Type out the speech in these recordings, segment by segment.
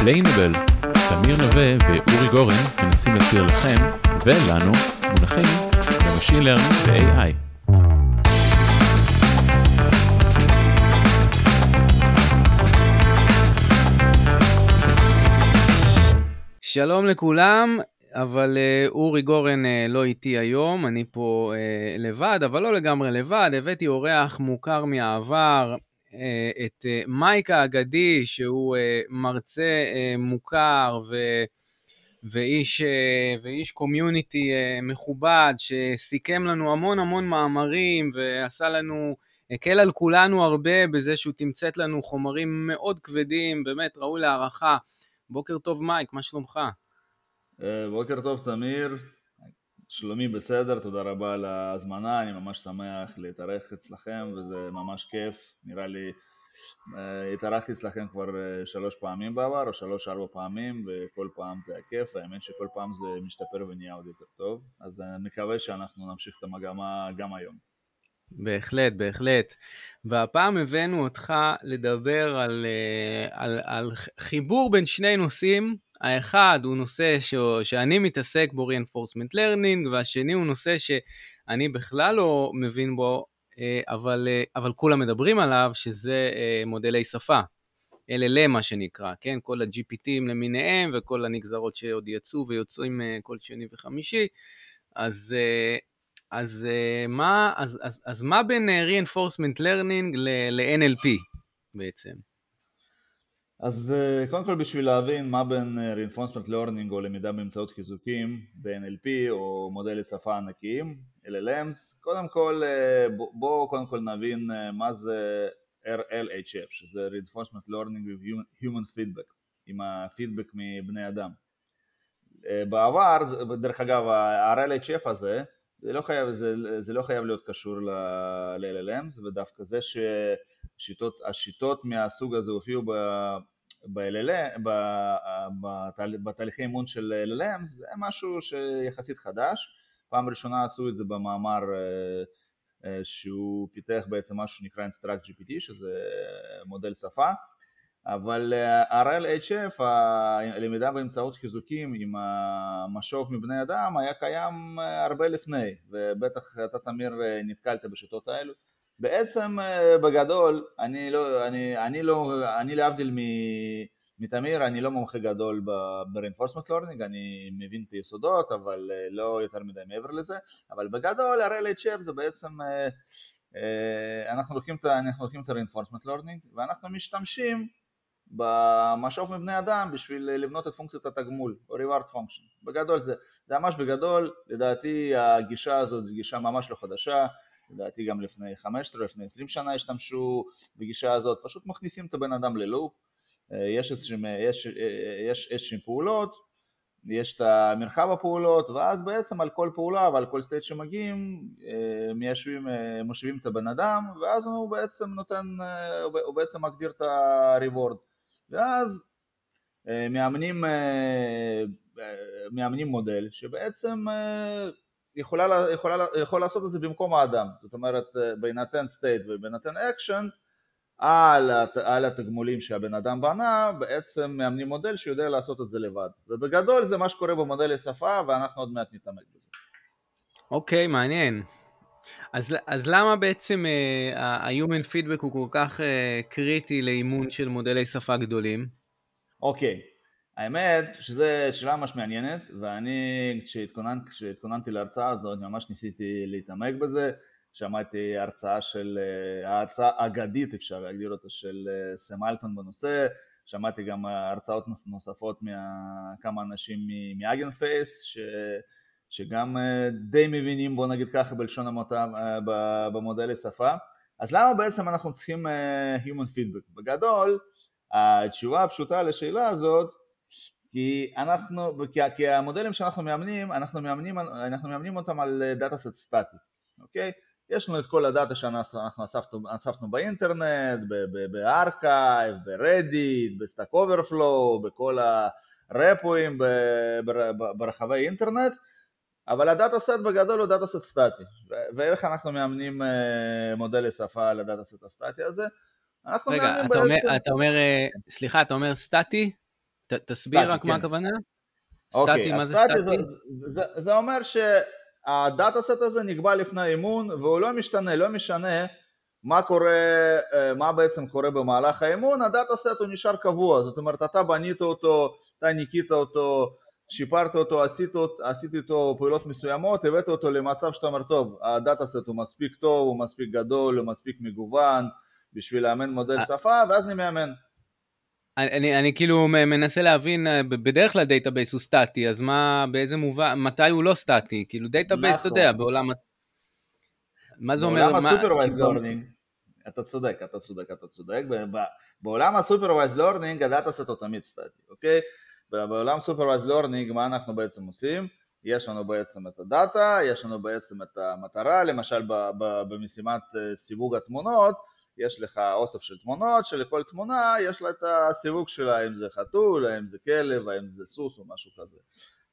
Explainable, תמיר נווה ואורי גורן מנסים להסביר לכם ולנו מונחים ב machine learning ו-AI. שלום לכולם, אבל uh, אורי גורן uh, לא איתי היום, אני פה uh, לבד, אבל לא לגמרי לבד, הבאתי אורח מוכר מהעבר, את uh, מייק האגדי, שהוא uh, מרצה מוכר ו... ואיש, ואיש קומיוניטי מכובד, שסיכם לנו המון המון מאמרים ועשה לנו, הקל על כולנו הרבה בזה שהוא תמצת לנו חומרים מאוד כבדים, באמת ראוי להערכה. בוקר טוב מייק, מה שלומך? אה, בוקר טוב תמיר, שלומי בסדר, תודה רבה על ההזמנה, אני ממש שמח להתארח אצלכם וזה ממש כיף, נראה לי אה, התארחתי אצלכם כבר אה, שלוש פעמים בעבר או שלוש ארבע פעמים וכל פעם זה היה כיף, האמת שכל פעם זה משתפר ונהיה עוד יותר טוב, אז אני מקווה שאנחנו נמשיך את המגמה גם היום. בהחלט, בהחלט. והפעם הבאנו אותך לדבר על, על, על חיבור בין שני נושאים האחד הוא נושא ש... שאני מתעסק בו reinforcement learning, והשני הוא נושא שאני בכלל לא מבין בו, אה, אבל, אה, אבל כולם מדברים עליו, שזה אה, מודלי שפה. LLM מה שנקרא, כן? כל ה-GPTים למיניהם וכל הנגזרות שעוד יצאו ויוצאים כל שני וחמישי. אז, אז, מה, אז, אז, אז מה בין reinforcement learning ל-NLP בעצם? אז אה, קודם כל בשביל להבין מה בין אה, reinforcement learning או למידה באמצעות חיזוקים ב-NLP או מודלי שפה ענקיים, LLMs, קודם כל אה, בואו בוא, קודם כל נבין מה זה RLHF, שזה reinforcement learning with human feedback, עם הפידבק מבני אדם. בעבר, דרך אגב, ה-RLHF הזה, זה לא חייב, זה, זה לא חייב להיות קשור ל-LLMs ודווקא זה שהשיטות מהסוג הזה הופיעו ב-LLM, בתהליכי אימון של LLM זה משהו שיחסית חדש, פעם ראשונה עשו את זה במאמר אה, אה, שהוא פיתח בעצם משהו שנקרא Instruct GPT שזה מודל שפה אבל אה, RLHF, הלמידה באמצעות חיזוקים עם המשוב מבני אדם היה קיים הרבה לפני ובטח אתה תמיר נתקלת בשיטות האלו. בעצם אה, בגדול, אני לא, אני, אני לא, אני להבדיל מתמיר, אני לא מומחה גדול ב-reinforcement learning, אני מבין את היסודות, אבל אה, לא יותר מדי מעבר לזה, אבל בגדול ה-RLHF זה בעצם, אה, אנחנו לוקחים את ה-reinforcement learning ואנחנו משתמשים במשוב מבני אדם בשביל לבנות את פונקציית התגמול, או reward function. בגדול זה, זה ממש בגדול, לדעתי הגישה הזאת זו גישה ממש לא חדשה, לדעתי גם לפני 15, לפני 20 שנה השתמשו בגישה הזאת, פשוט מכניסים את הבן אדם ללופ, אה, יש איזשהם פעולות, יש את המרחב הפעולות, ואז בעצם על כל פעולה ועל כל סטייט שמגיעים, אה, מיישבים, אה, מושיבים את הבן אדם, ואז הוא בעצם נותן, הוא בעצם מגדיר את ה-reward, ואז מאמנים, מאמנים מודל שבעצם יכולה, יכולה, יכול לעשות את זה במקום האדם, זאת אומרת אה, בהינתן state ובהינתן action על, על התגמולים שהבן אדם בנה בעצם מאמנים מודל שיודע לעשות את זה לבד ובגדול זה מה שקורה במודלי שפה ואנחנו עוד מעט נתעמק בזה. אוקיי, okay, מעניין. אז, אז למה בעצם uh, ה-human feedback הוא כל כך uh, קריטי לאימון של מודלי שפה גדולים? אוקיי, okay. האמת שזו שאלה ממש מעניינת ואני כשהתכוננ, כשהתכוננתי להרצאה הזאת ממש ניסיתי להתעמק בזה שמעתי הרצאה של, אה, הרצאה אגדית אפשר להגדיר אותה של אה, סם אלטמן בנושא שמעתי גם הרצאות נוספות מכמה אנשים מ Hugging Face ש, שגם אה, די מבינים בוא נגיד ככה בלשון המעטה במודלי שפה אז למה בעצם אנחנו צריכים Human Feedback? בגדול התשובה הפשוטה לשאלה הזאת כי אנחנו, כי, כי המודלים שאנחנו מאמנים, אנחנו מאמנים, אנחנו מאמנים אותם על data set סטטי, אוקיי? יש לנו את כל הדאטה שאנחנו אספנו, אספנו באינטרנט, בארכייב, ברדיט, בסטאק אוברפלואו, בכל הרפואים ברחבי אינטרנט, אבל ה data set בגדול הוא data set סטטי, ואיך אנחנו מאמנים אה, מודלי שפה על ה data set הסטטי הזה? רגע, אתה, בעצם... אומר, אתה אומר, אה, סליחה, אתה אומר סטטי? ת, תסביר סטטי, רק כן. מה הכוונה. אוקיי, סטטי, מה זה סטטי? זה, זה, זה אומר שהדאטה סט הזה נקבע לפני האימון והוא לא משתנה, לא משנה מה קורה, אה, מה בעצם קורה במהלך האימון, הדאטה סט הוא נשאר קבוע, זאת אומרת אתה בנית אותו, אתה ניקית אותו, שיפרת אותו, עשית, עשית איתו פעולות מסוימות, הבאת אותו למצב שאתה אומר טוב, הדאטה סט הוא מספיק טוב, הוא מספיק גדול, הוא מספיק מגוון בשביל לאמן מודל אה. שפה ואז אני מאמן. אני, אני כאילו מנסה להבין, אה, בדרך כלל database הוא סטטי, אז מה, באיזה מובן, מתי הוא לא סטטי? כאילו database. אתה יודע, נכון. בעולם... מה זה אומר? בעולם ה supervised learning, אתה צודק, אתה צודק, אתה צודק, בעולם ה supervised learning ה data set הוא תמיד סטטי, אוקיי? בעולם supervised learning מה אנחנו בעצם עושים? יש לנו בעצם את הדאטה, יש לנו בעצם את המטרה, למשל במשימת אה, סיווג התמונות, יש לך אוסף של תמונות, שלכל תמונה יש לה את הסיווג שלה, האם זה חתול, האם זה כלב, האם זה סוס או משהו כזה,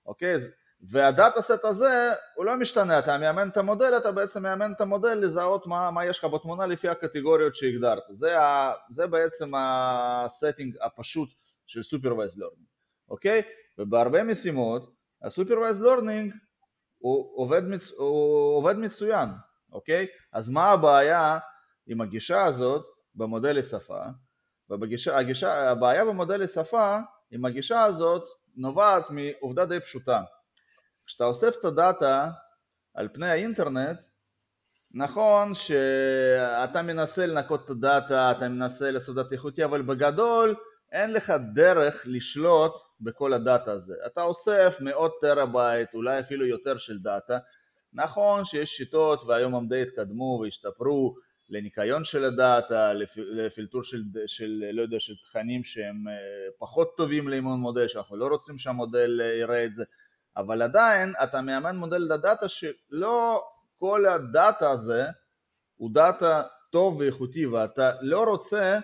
אוקיי? וה data set הזה הוא לא משתנה, אתה מאמן את המודל, אתה בעצם מאמן את המודל לזהות מה, מה יש לך בתמונה לפי הקטגוריות שהגדרת, זה, ה, זה בעצם ה setting הפשוט של Supervised Learning, אוקיי? ובהרבה משימות ה-Supervised Learning הוא עובד, מצ... הוא עובד מצוין, אוקיי? אז מה הבעיה עם הגישה הזאת במודלי שפה, ובגישה, הגישה, הבעיה במודלי שפה עם הגישה הזאת נובעת מעובדה די פשוטה. כשאתה אוסף את ה data על פני האינטרנט, נכון שאתה מנסה לנקות את ה data, אתה מנסה לעשות data איכותי, אבל בגדול אין לך דרך לשלוט בכל ה data הזה. אתה אוסף מאות טרהבייט, אולי אפילו יותר של data. נכון שיש שיטות והיום הם די התקדמו והשתפרו לניקיון של ה data, לפילטור של, של, לא יודע, של תכנים שהם אה, פחות טובים לאימון מודל, שאנחנו לא רוצים שהמודל אה, יראה את זה, אבל עדיין אתה מאמן מודל על data שלא כל ה data הזה הוא data טוב ואיכותי ואתה לא רוצה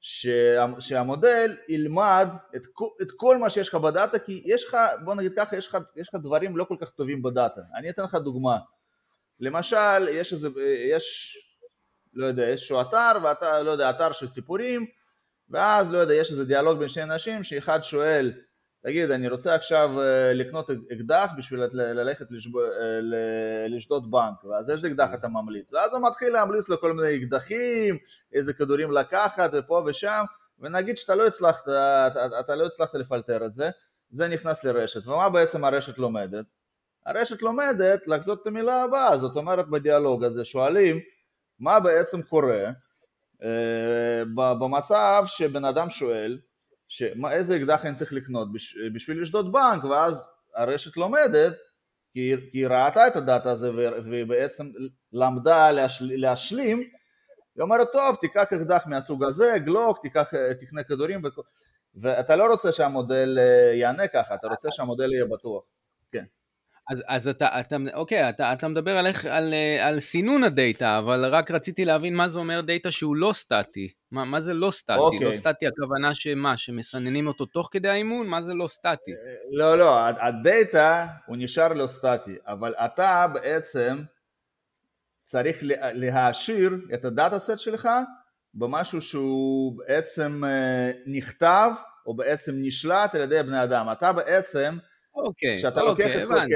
שה, שהמודל ילמד את, את כל מה שיש לך ב data כי יש לך, בוא נגיד ככה, יש לך, יש לך דברים לא כל כך טובים בדאטה. אני אתן לך דוגמה. למשל, יש איזה, יש לא יודע, איזשהו אתר, ואתה, לא יודע, אתר של סיפורים, ואז, לא יודע, יש איזה דיאלוג בין שני אנשים, שאחד שואל, תגיד, אני רוצה עכשיו אה, לקנות אקדח בשביל ללכת אה, לשדוד בנק, ואז איזה אקדח אתה ממליץ? ואז הוא מתחיל להמליץ לו כל מיני אקדחים, איזה כדורים לקחת, ופה ושם, ונגיד שאתה לא הצלחת, אתה, אתה לא הצלחת לפלטר את זה, זה נכנס לרשת, ומה בעצם הרשת לומדת? הרשת לומדת לחזות את המילה הבאה, זאת אומרת בדיאלוג הזה שואלים מה בעצם קורה אה, במצב שבן אדם שואל שמה, איזה אקדח אני צריך לקנות בשביל לשדוד בנק ואז הרשת לומדת כי, היא ראתה את הדאטה הזה והיא בעצם למדה להשל, להשלים היא אומרת טוב תיקח אקדח מהסוג הזה, גלוק, תיקח, תקנה כדורים. ואתה לא רוצה שהמודל אה, יענה ככה, אתה רוצה שהמודל יהיה בטוח אז, אז אתה, אתה, אוקיי, אתה, אתה מדבר על, איך, על, על סינון הדאטה, אבל רק רציתי להבין מה זה אומר דאטה שהוא לא סטטי. מה, מה זה לא סטטי? אוקיי. לא סטטי הכוונה שמה, שמסננים אותו תוך כדי האימון? מה זה לא סטטי? לא, לא, הדאטה הוא נשאר לא סטטי, אבל אתה בעצם צריך להעשיר את הדאטה סט שלך במשהו שהוא בעצם אה, נכתב או בעצם נשלט על ידי בני אדם. אתה בעצם אוקיי, אוקיי, הבנתי.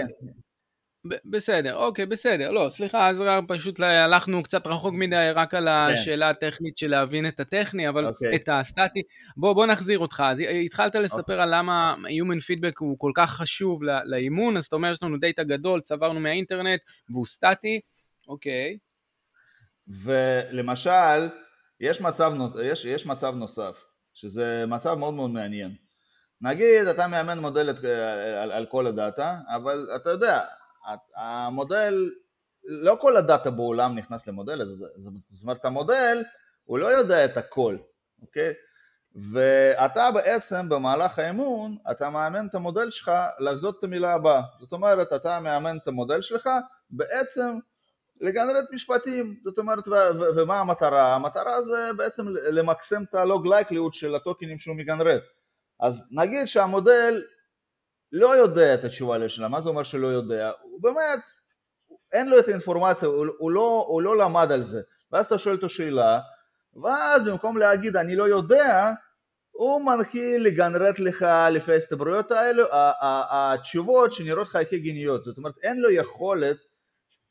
בסדר, אוקיי, בסדר. לא, סליחה, אז פשוט הלכנו קצת רחוק מדי רק על כן. השאלה הטכנית של להבין את הטכני, אבל אוקיי. את הסטטי. בוא, בוא נחזיר אותך. אז התחלת לספר אוקיי. על למה Human Feedback הוא כל כך חשוב לאימון, אז אתה אומר, יש לנו דאטה גדול, צברנו מהאינטרנט, והוא סטטי, אוקיי. ולמשל, יש מצב, יש, יש מצב נוסף, שזה מצב מאוד מאוד מעניין. נגיד אתה מאמן מודל על, על, על כל הדאטה, אבל אתה יודע, המודל, לא כל הדאטה בעולם נכנס למודל זאת אומרת המודל הוא לא יודע את הכל, אוקיי? ואתה בעצם במהלך האמון, אתה מאמן את המודל שלך לחזות את המילה הבאה. זאת אומרת, אתה מאמן את המודל שלך בעצם לגנרט משפטים, זאת אומרת, ו- ו- ומה המטרה? המטרה זה בעצם למקסם את הלוג לייקליות של הטוקנים שהוא מגנרט. אז נגיד שהמודל לא יודע את התשובה לשאלה, מה זה אומר שלא יודע? הוא באמת, אין לו את האינפורמציה, הוא, הוא, לא, הוא לא למד על זה, ואז אתה שואל אותו שאלה, ואז במקום להגיד אני לא יודע, הוא מתחיל לגנרט לך לפי ההסתברויות האלו, התשובות שנראות לך כגיניות, זאת אומרת אין לו יכולת,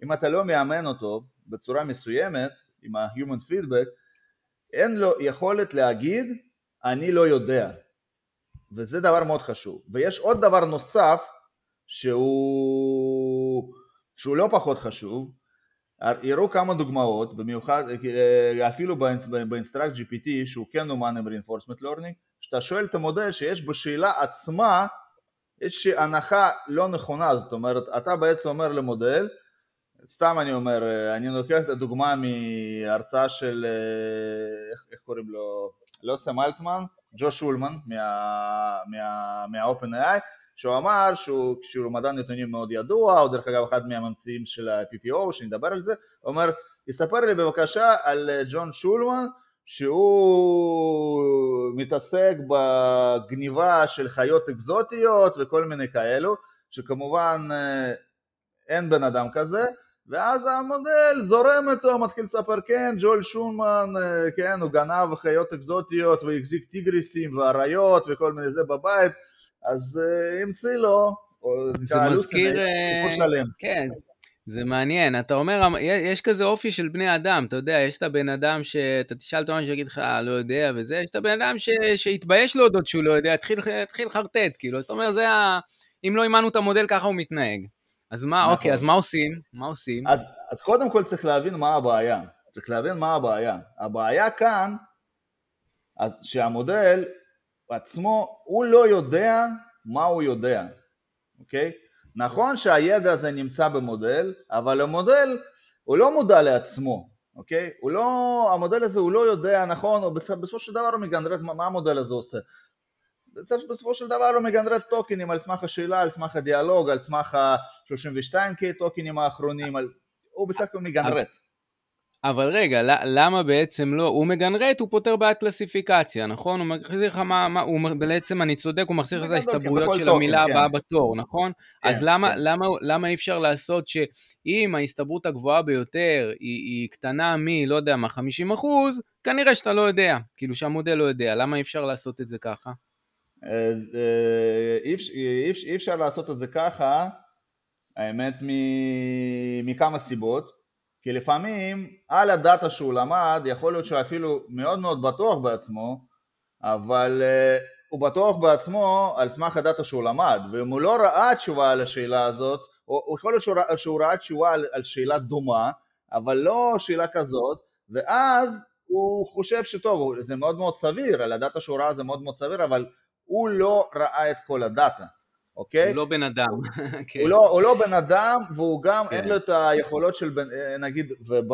אם אתה לא מאמן אותו בצורה מסוימת, עם ה-human feedback, אין לו יכולת להגיד אני לא יודע, וזה דבר מאוד חשוב. ויש עוד דבר נוסף שהוא, שהוא לא פחות חשוב, הראו כמה דוגמאות, במיוחד אה, אפילו באינסטרקט GPT שהוא כן אומן עם reinforcement learning, שאתה שואל את המודל שיש בשאלה עצמה איזושהי הנחה לא נכונה, זאת אומרת אתה בעצם אומר למודל, סתם אני אומר, אה, אני לוקח את הדוגמה מהרצאה של, אה, איך, איך קוראים לו, לא סם ג'ו שולמן מה-OpenAI, שהוא אמר שהוא, שהוא מדען נתונים מאוד ידוע, הוא דרך אגב אחד מהממציאים של ה-PPO, שנדבר על זה, הוא אומר, יספר לי בבקשה על אה, ג'ון שולמן שהוא מתעסק בגניבה של חיות אקזוטיות וכל מיני כאלו, שכמובן אה, אין בן אדם כזה, ואז המודל זורם איתו, מתחיל לספר כן, ג'ול שולמן, אה, כן, הוא גנב חיות אקזוטיות והחזיק טיגריסים ואריות וכל מיני זה בבית אז uh, המציא לו, זה מזכיר, סיפור שלם. כן, זה מעניין, אתה אומר, יש כזה אופי של בני אדם, אתה יודע, יש את הבן אדם שאתה תשאל אותו משהו שיגיד לך, לא יודע וזה, יש את הבן אדם ש... שהתבייש להודות שהוא לא יודע, התחיל לחרטט, כאילו, זאת אומרת, זה ה... אם לא אימנו את המודל, ככה הוא מתנהג. אז מה, נכון. אוקיי, אז מה עושים? מה עושים? אז, אז קודם כל צריך להבין מה הבעיה. צריך להבין מה הבעיה. הבעיה כאן, אז שהמודל עצמו, הוא לא יודע מה הוא יודע, אוקיי? נכון שהידע הזה נמצא במודל, אבל המודל הוא לא מודע לעצמו, אוקיי? הוא לא, המודל הזה הוא לא יודע, נכון, או בסופו של דבר הוא מגנרט מה, מה המודל הזה עושה. בסופו של דבר הוא מגנרט טוקנים על סמך השאלה, על סמך הדיאלוג, על סמך ה-32K טוקנים האחרונים, על... הוא בסך הכל מגנרט. אבל רגע, למה בעצם לא? הוא מגנרט, הוא פותר בעיית קלסיפיקציה, נכון? הוא מחזיר לך מה, מה הוא בעצם, אני צודק, הוא מחזיר לך את ההסתברויות של המילה כן. הבאה בתור, נכון? כן, אז למה, כן. למה, למה אי אפשר לעשות שאם ההסתברות הגבוהה ביותר היא, היא קטנה מ, לא יודע מה, 50 אחוז, כנראה שאתה לא יודע, כאילו שהמודל לא יודע, למה אי אפשר לעשות את זה ככה? אה, אה, אי אפשר לעשות את זה ככה, האמת מכמה סיבות. כי לפעמים על הדאטה שהוא למד יכול להיות שהוא אפילו מאוד מאוד בטוח בעצמו אבל uh, הוא בטוח בעצמו על סמך הדאטה שהוא למד ואם הוא לא ראה תשובה על השאלה הזאת או יכול להיות שהוא, שהוא ראה תשובה על, על שאלה דומה אבל לא שאלה כזאת ואז הוא חושב שטוב זה מאוד מאוד סביר על הדאטה שהוא ראה זה מאוד מאוד סביר אבל הוא לא ראה את כל הדאטה אוקיי? הוא לא בן אדם. כן. הוא, לא, הוא לא בן אדם והוא גם כן. אין לו את היכולות של בן, אה, נגיד, וב,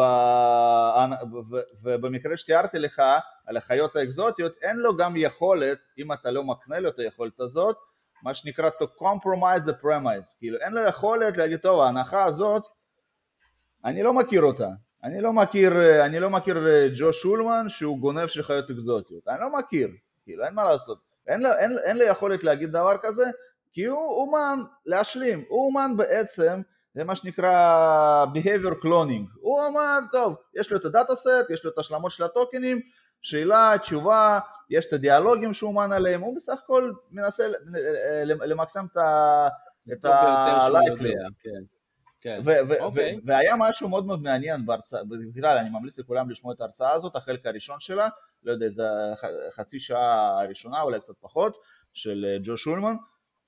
ובמקרה שתיארתי לך על החיות האקזוטיות אין לו גם יכולת, אם אתה לא מקנה לו את היכולת הזאת, מה שנקרא to compromise the premise, כאילו אין לו יכולת להגיד טוב ההנחה הזאת אני לא מכיר אותה, אני לא מכיר, אני לא מכיר אה, ג'ו שולמן שהוא גונב של חיות אקזוטיות, אני לא מכיר, כאילו אין מה לעשות, אין לו, אין, אין לו יכולת להגיד דבר כזה כי הוא אומן להשלים, הוא אומן בעצם, זה מה שנקרא behavior cloning, הוא אמר טוב, יש לו את הדאטה סט, יש לו את השלמות של הטוקנים, שאלה, תשובה, יש את הדיאלוגים שהוא אומן עליהם, הוא בסך הכל מנסה למקסם את ה-likely. כן. כן. אוקיי. והיה משהו מאוד מאוד מעניין בהרצאה, בכלל אני ממליץ לכולם לשמוע את ההרצאה הזאת, החלק הראשון שלה, לא יודע, זה חצי שעה הראשונה, אולי קצת פחות, של אה, ג'ו שולמן,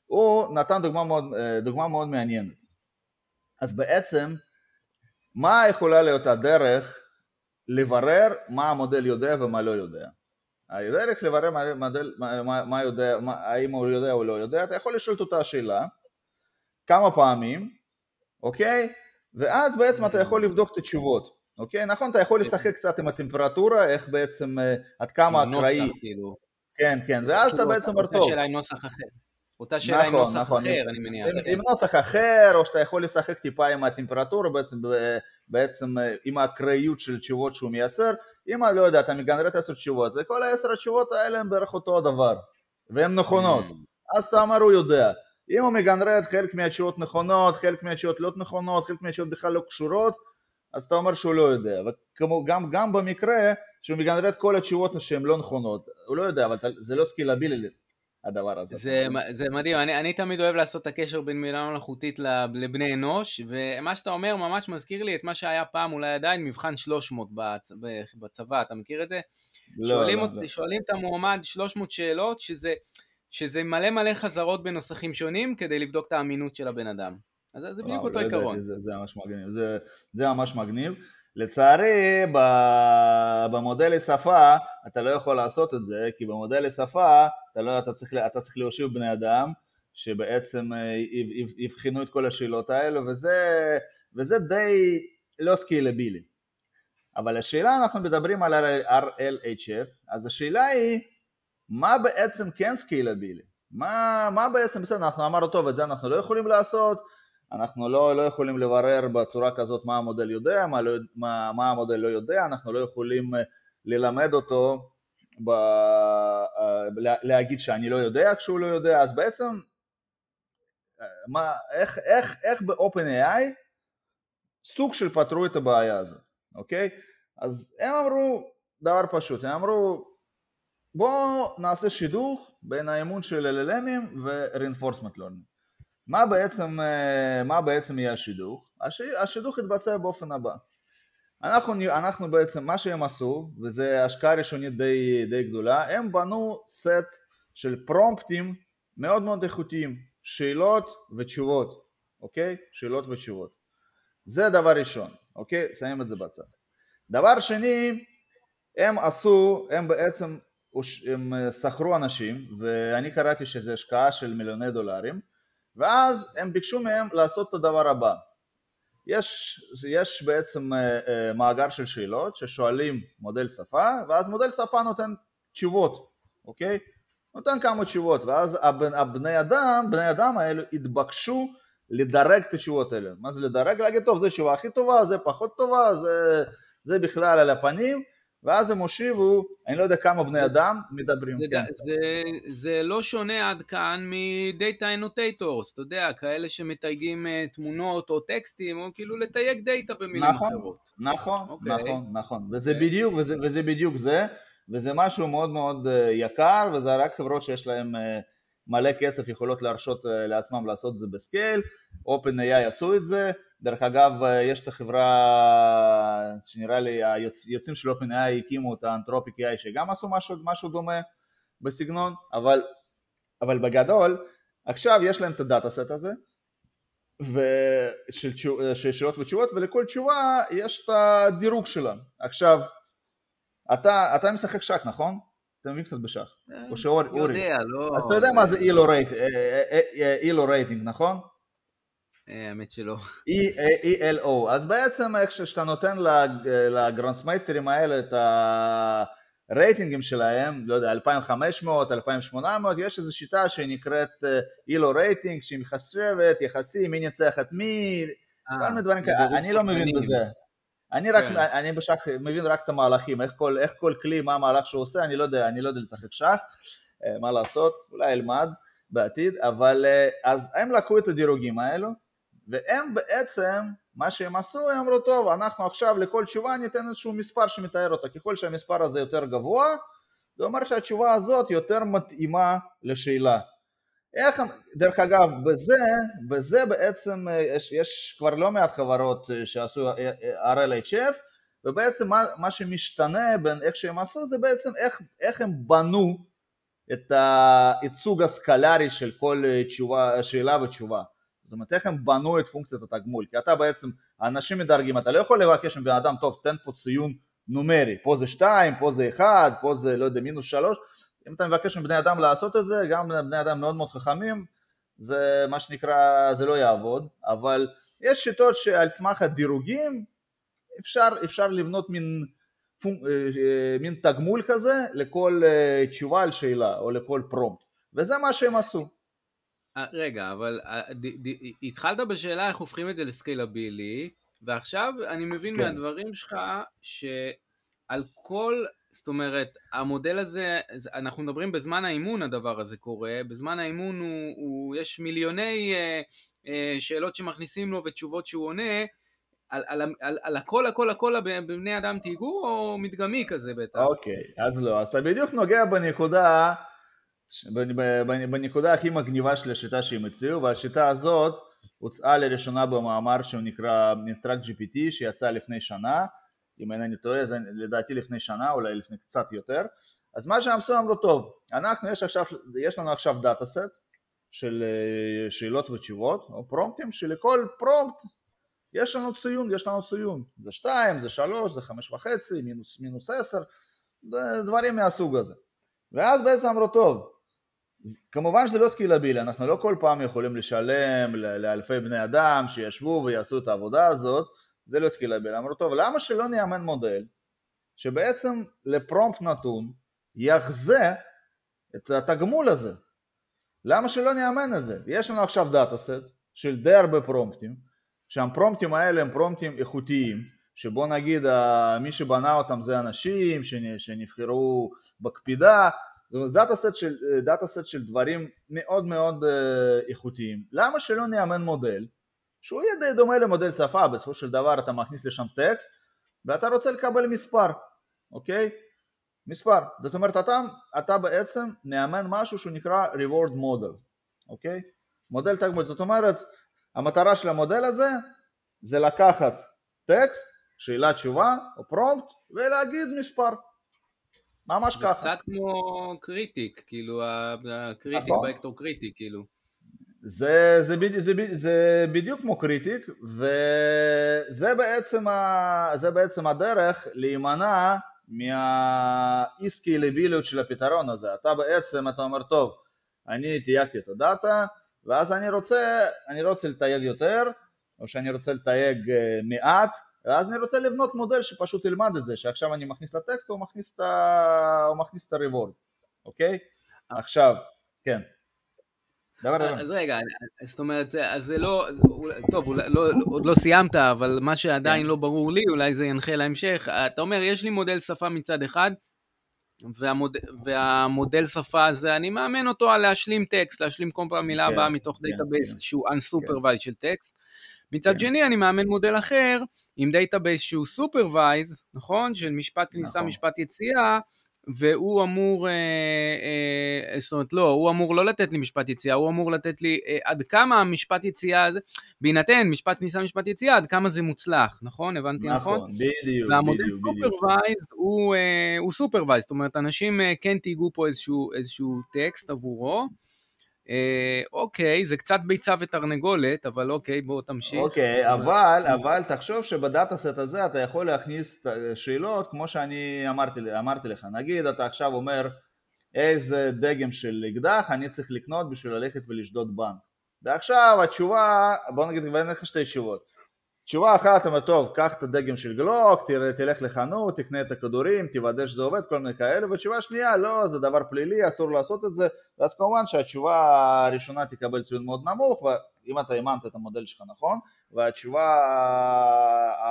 הוא נתן דוגמה מאוד, אה, דוגמה מאוד מעניינת. אז בעצם, מה יכולה להיות הדרך לברר מה המודל יודע ומה לא יודע? הדרך לברר מה, מודל, מה, מה יודע, מה, האם הוא יודע או לא יודע, אתה יכול לשאול את אותה שאלה כמה פעמים, אוקיי? ואז בעצם אתה יכול לבדוק את התשובות, אוקיי? נכון, אתה יכול לשחק קצת עם הטמפרטורה, איך בעצם, אה, עד כמה אקראי. כאילו. כן, כן, ואז אתה בעצם אומר טוב. השאלה עם נוסח אחר. אותה שאלה נכון, עם נוסח נכון. אחר, אני מניח. עם, עם נוסח אחר, או שאתה יכול לשחק טיפה עם הטמפרטורה, בעצם, בעצם עם האקראיות של תשובות שהוא מייצר. אם, לא יודע, אתה מגנרט עשר תשובות, וכל העשר התשובות האלה הם בערך אותו הדבר, והן נכונות. Mm. אז אתה אומר, הוא יודע. אם הוא מגנרט חלק מהתשובות נכונות, חלק מהתשובות לא נכונות, חלק מהתשובות בכלל לא קשורות, אז אתה אומר שהוא לא יודע, וגם גם במקרה שהוא מגנרט כל התשובות שהן לא נכונות, הוא לא יודע, אבל זה לא סקילבילי הדבר הזה. זה, זה מדהים, אני, אני תמיד אוהב לעשות את הקשר בין מילה מלאכותית לבני אנוש, ומה שאתה אומר ממש מזכיר לי את מה שהיה פעם, אולי עדיין, מבחן 300 בצ, בצבא, אתה מכיר את זה? לא, שואלים, לא, אות, לא. שואלים את המועמד 300 שאלות, שזה, שזה מלא מלא חזרות בנוסחים שונים, כדי לבדוק את האמינות של הבן אדם. אז זה בדיוק אותו עיקרון. זה, זה ממש מגניב, זה, זה ממש מגניב. לצערי במודלי שפה אתה לא יכול לעשות את זה, כי במודלי שפה אתה, לא, אתה, צריך, אתה צריך להושיב בני אדם שבעצם אה, יבחנו את כל השאלות האלו וזה, וזה די לא scalable. אבל השאלה, אנחנו מדברים על RLHF, אז השאלה היא מה בעצם כן scalable? מה, מה בעצם, בסדר, אנחנו אמרנו טוב, את זה אנחנו לא יכולים לעשות, אנחנו לא, לא יכולים לברר בצורה כזאת מה המודל יודע, מה, לא, מה, מה המודל לא יודע, אנחנו לא יכולים אה, ללמד אותו, ב, אה, להגיד שאני לא יודע כשהוא לא יודע, אז בעצם אה, מה, איך, איך, איך ב-OpenAI סוג של פתרו את הבעיה הזאת, אוקיי? אז הם אמרו דבר פשוט, הם אמרו בואו נעשה שידוך בין האמון של LLMים ו-reinforcement learning מה בעצם, אה, מה בעצם יהיה השידוך? השידוך יתבצע באופן הבא. אנחנו, אנחנו בעצם, מה שהם עשו, וזו השקעה ראשונית די, די גדולה, הם בנו סט של פרומפטים מאוד מאוד איכותיים, שאלות ותשובות, אוקיי? שאלות ותשובות. זה דבר ראשון, אוקיי? שמים את זה בצד. דבר שני, הם עשו, הם בעצם, הם שכרו אנשים, ואני קראתי שזו השקעה של מיליוני דולרים, ואז הם ביקשו מהם לעשות את הדבר הבא יש, יש בעצם אה, אה, מאגר של שאלות ששואלים מודל שפה ואז מודל שפה נותן תשובות, אוקיי? נותן כמה תשובות ואז הבני אדם, בני אדם האלו התבקשו לדרג את התשובות האלה מה זה לדרג? להגיד טוב זה תשובה הכי טובה, זה פחות טובה, זה, זה בכלל על הפנים ואז הם הושיבו, אני לא יודע כמה בני זה, אדם מדברים. זה, כן. זה, זה לא שונה עד כאן מ data annotators, אתה יודע, כאלה שמתייגים אה, תמונות או טקסטים, או כאילו לתייג data במילים נכון, אחרות. נכון, okay. אוקיי. נכון, נכון, וזה okay. אוקיי. בדיוק, וזה, וזה בדיוק זה, וזה משהו מאוד מאוד אה, יקר, וזה רק חברות שיש להן אה, מלא כסף יכולות להרשות לעצמם לעשות את זה בסקייל, OpenAI עשו את זה, דרך אגב, יש את החברה שנראה לי היוצאים של OpenAI הקימו את האנתרופיק AI שגם עשו משהו, משהו דומה בסגנון, אבל, אבל בגדול עכשיו יש להם את הדאטה סט הזה של, של שאלות ותשובות ולכל תשובה יש את הדירוג שלה. עכשיו, אתה, אתה משחק שח נכון? אתה מבין קצת בשח. או שאורי. יודע, לא... אז אתה יודע מה זה Elo rating, נכון? אה, האמת שלא. E-L-O, אז בעצם כשאתה נותן לגרנדמאסטרים האלה את הרייטינגים שלהם, לא יודע, 2500, 2800, יש איזו שיטה שנקראת Elo rating, שהיא מחשבת יחסי, מי ניצח את מי, אה, כל מיני דברים כאלה, אני לא מבין בזה. אני רק, כן. אני בשח מבין רק את המהלכים, איך כל, איך כל כלי, מה המהלך שהוא עושה, אני לא יודע, אני לא יודע לשחק שח, אה, מה לעשות, אולי אלמד בעתיד, אבל אז הם לקחו את הדירוגים האלו, והם בעצם, מה שהם עשו, הם אמרו טוב, אנחנו עכשיו לכל תשובה ניתן איזשהו מספר שמתאר אותה, ככל שהמספר הזה יותר גבוה, זה אומר שהתשובה הזאת יותר מתאימה לשאלה. איך, דרך אגב, בזה, בזה בעצם יש, יש כבר לא מעט חברות שעשו RLHF, ובעצם מה, מה שמשתנה בין איך שהם עשו זה בעצם איך, איך הם בנו את הייצוג הסקלרי של כל תשובה, שאלה ותשובה. זאת אומרת איך הם בנו את פונקציית התגמול? כי אתה בעצם, האנשים מדרגים, אתה לא יכול לבקש מבן אדם טוב תן פה ציון נומרי, פה זה 2, פה זה 1, פה זה לא יודע מינוס 3 אם אתה מבקש מבני אדם לעשות את זה, גם בני אדם מאוד מאוד חכמים זה מה שנקרא, זה לא יעבוד, אבל יש שיטות שעל סמך הדירוגים אפשר, אפשר לבנות מין, פונק, אה, אה, מין תגמול כזה לכל אה, תשובה על שאלה או לכל פרומפט וזה מה שהם עשו רגע, אבל אה, התחלת בשאלה איך הופכים את זה לסקיילבילי, ועכשיו אני מבין כן. מהדברים שלך שעל כל, זאת אומרת, המודל הזה, אנחנו מדברים בזמן האימון הדבר הזה קורה, בזמן האימון הוא, הוא יש מיליוני אה, אה, שאלות שמכניסים לו ותשובות שהוא עונה, על, על, על, על הכל הכל הכל בבני אדם תהיגו, או מדגמי כזה בטח? אוקיי, אז לא, אז אתה בדיוק נוגע בנקודה, בנקודה הכי מגניבה של השיטה שהם הציעו, והשיטה הזאת הוצאה לראשונה במאמר שהוא נקרא Instruct GPT שיצא לפני שנה, אם אינני טועה, זה לדעתי לפני שנה, אולי לפני קצת יותר, אז מה שהם עשו אמרו טוב, אנחנו, יש, עכשיו, יש לנו עכשיו data set של אה, שאלות ותשובות, או פרומפטים, שלכל פרומפט יש לנו ציון, יש לנו ציון, זה שתיים, זה שלוש, זה חמש וחצי, מינוס, מינוס עשר, דברים מהסוג הזה. ואז בעצם אמרו טוב, כמובן שזה לא scalable, אנחנו לא כל פעם יכולים לשלם לאלפי בני אדם שישבו ויעשו את העבודה הזאת, זה לא scalable. אמרו טוב, למה שלא נאמן מודל שבעצם לפרומפט נתון יחזה את התגמול הזה? למה שלא נאמן את זה? יש לנו עכשיו data set של די הרבה פרומפטים, שהפרומפטים האלה הם פרומפטים איכותיים, שבוא נגיד מי שבנה אותם זה אנשים שנבחרו בקפידה, זה data set של, data set של דברים מאוד מאוד אה, איכותיים. למה שלא נאמן מודל שהוא יהיה די דומה למודל שפה, בסופו של דבר אתה מכניס לשם טקסט ואתה רוצה לקבל מספר, אוקיי? מספר. זאת אומרת אתה, אתה בעצם מאמן משהו שהוא נקרא reward model, אוקיי? מודל תגמול. זאת אומרת המטרה של המודל הזה זה לקחת טקסט, שאלה תשובה או פרומפט ולהגיד מספר ממש זה ככה. זה קצת כמו critic, כאילו, ה critic נכון. ב actor critic, כאילו. זה, זה, זה, זה, זה בדיוק כמו critic, וזה בעצם, ה, זה בעצם הדרך להימנע מהאי סקיילביליות של הפתרון הזה. אתה בעצם, אתה אומר, טוב, אני תייגתי את ה data, ואז אני רוצה, אני לא רוצה לתייג יותר, או שאני רוצה לתייג אה, מעט, ואז אני רוצה לבנות מודל שפשוט ילמד את זה, שעכשיו אני מכניס לטקסט, הוא מכניס את, ה... הוא מכניס את ה reward, אוקיי? עכשיו, כן. דבר דבר. אז רגע, זאת אומרת, אז זה לא, טוב, לא, עוד לא סיימת, אבל מה שעדיין כן. לא ברור לי, אולי זה ינחה להמשך. אתה אומר, יש לי מודל שפה מצד אחד, והמוד, והמודל שפה הזה, אני מאמן אותו על להשלים טקסט, להשלים כל פעם מילה כן, הבאה מתוך database כן, שהוא unsupervised כן. של טקסט. מצד כן. שני אני מאמן מודל אחר עם database שהוא supervised, נכון? של משפט כניסה, נכון. משפט יציאה, והוא אמור, אה, אה, זאת אומרת לא, הוא אמור לא לתת לי משפט יציאה, הוא אמור לתת לי אה, עד כמה המשפט יציאה הזה, בהינתן משפט כניסה, משפט יציאה, עד כמה זה מוצלח, נכון? הבנתי נכון? נכון, בדיוק, והמודל בדיוק. והמודל supervised הוא, אה, הוא supervised, זאת אומרת אנשים אה, כן תייגו פה איזשהו, איזשהו טקסט עבורו. אה, אוקיי, זה קצת ביצה ותרנגולת, אבל אוקיי, בוא תמשיך. אוקיי, אבל, אבל תחשוב שב data set הזה אתה יכול להכניס שאלות כמו שאני אמרתי, אמרתי לך. נגיד אתה עכשיו אומר איזה דגם של אקדח אני צריך לקנות בשביל ללכת ולשדוד בנק. ועכשיו התשובה, בוא נגיד, ואין לך שתי תשובות. תשובה אחת, אומר, טוב, קח את הדגם של גלוק, תראה, תלך לחנות, תקנה את הכדורים, תוודא שזה עובד, כל מיני כאלה, ותשובה שנייה, לא, זה דבר פלילי, אסור לעשות את זה, ואז כמובן שהתשובה הראשונה תקבל ציון מאוד נמוך, ואם אתה אימנת את המודל שלך נכון, והתשובה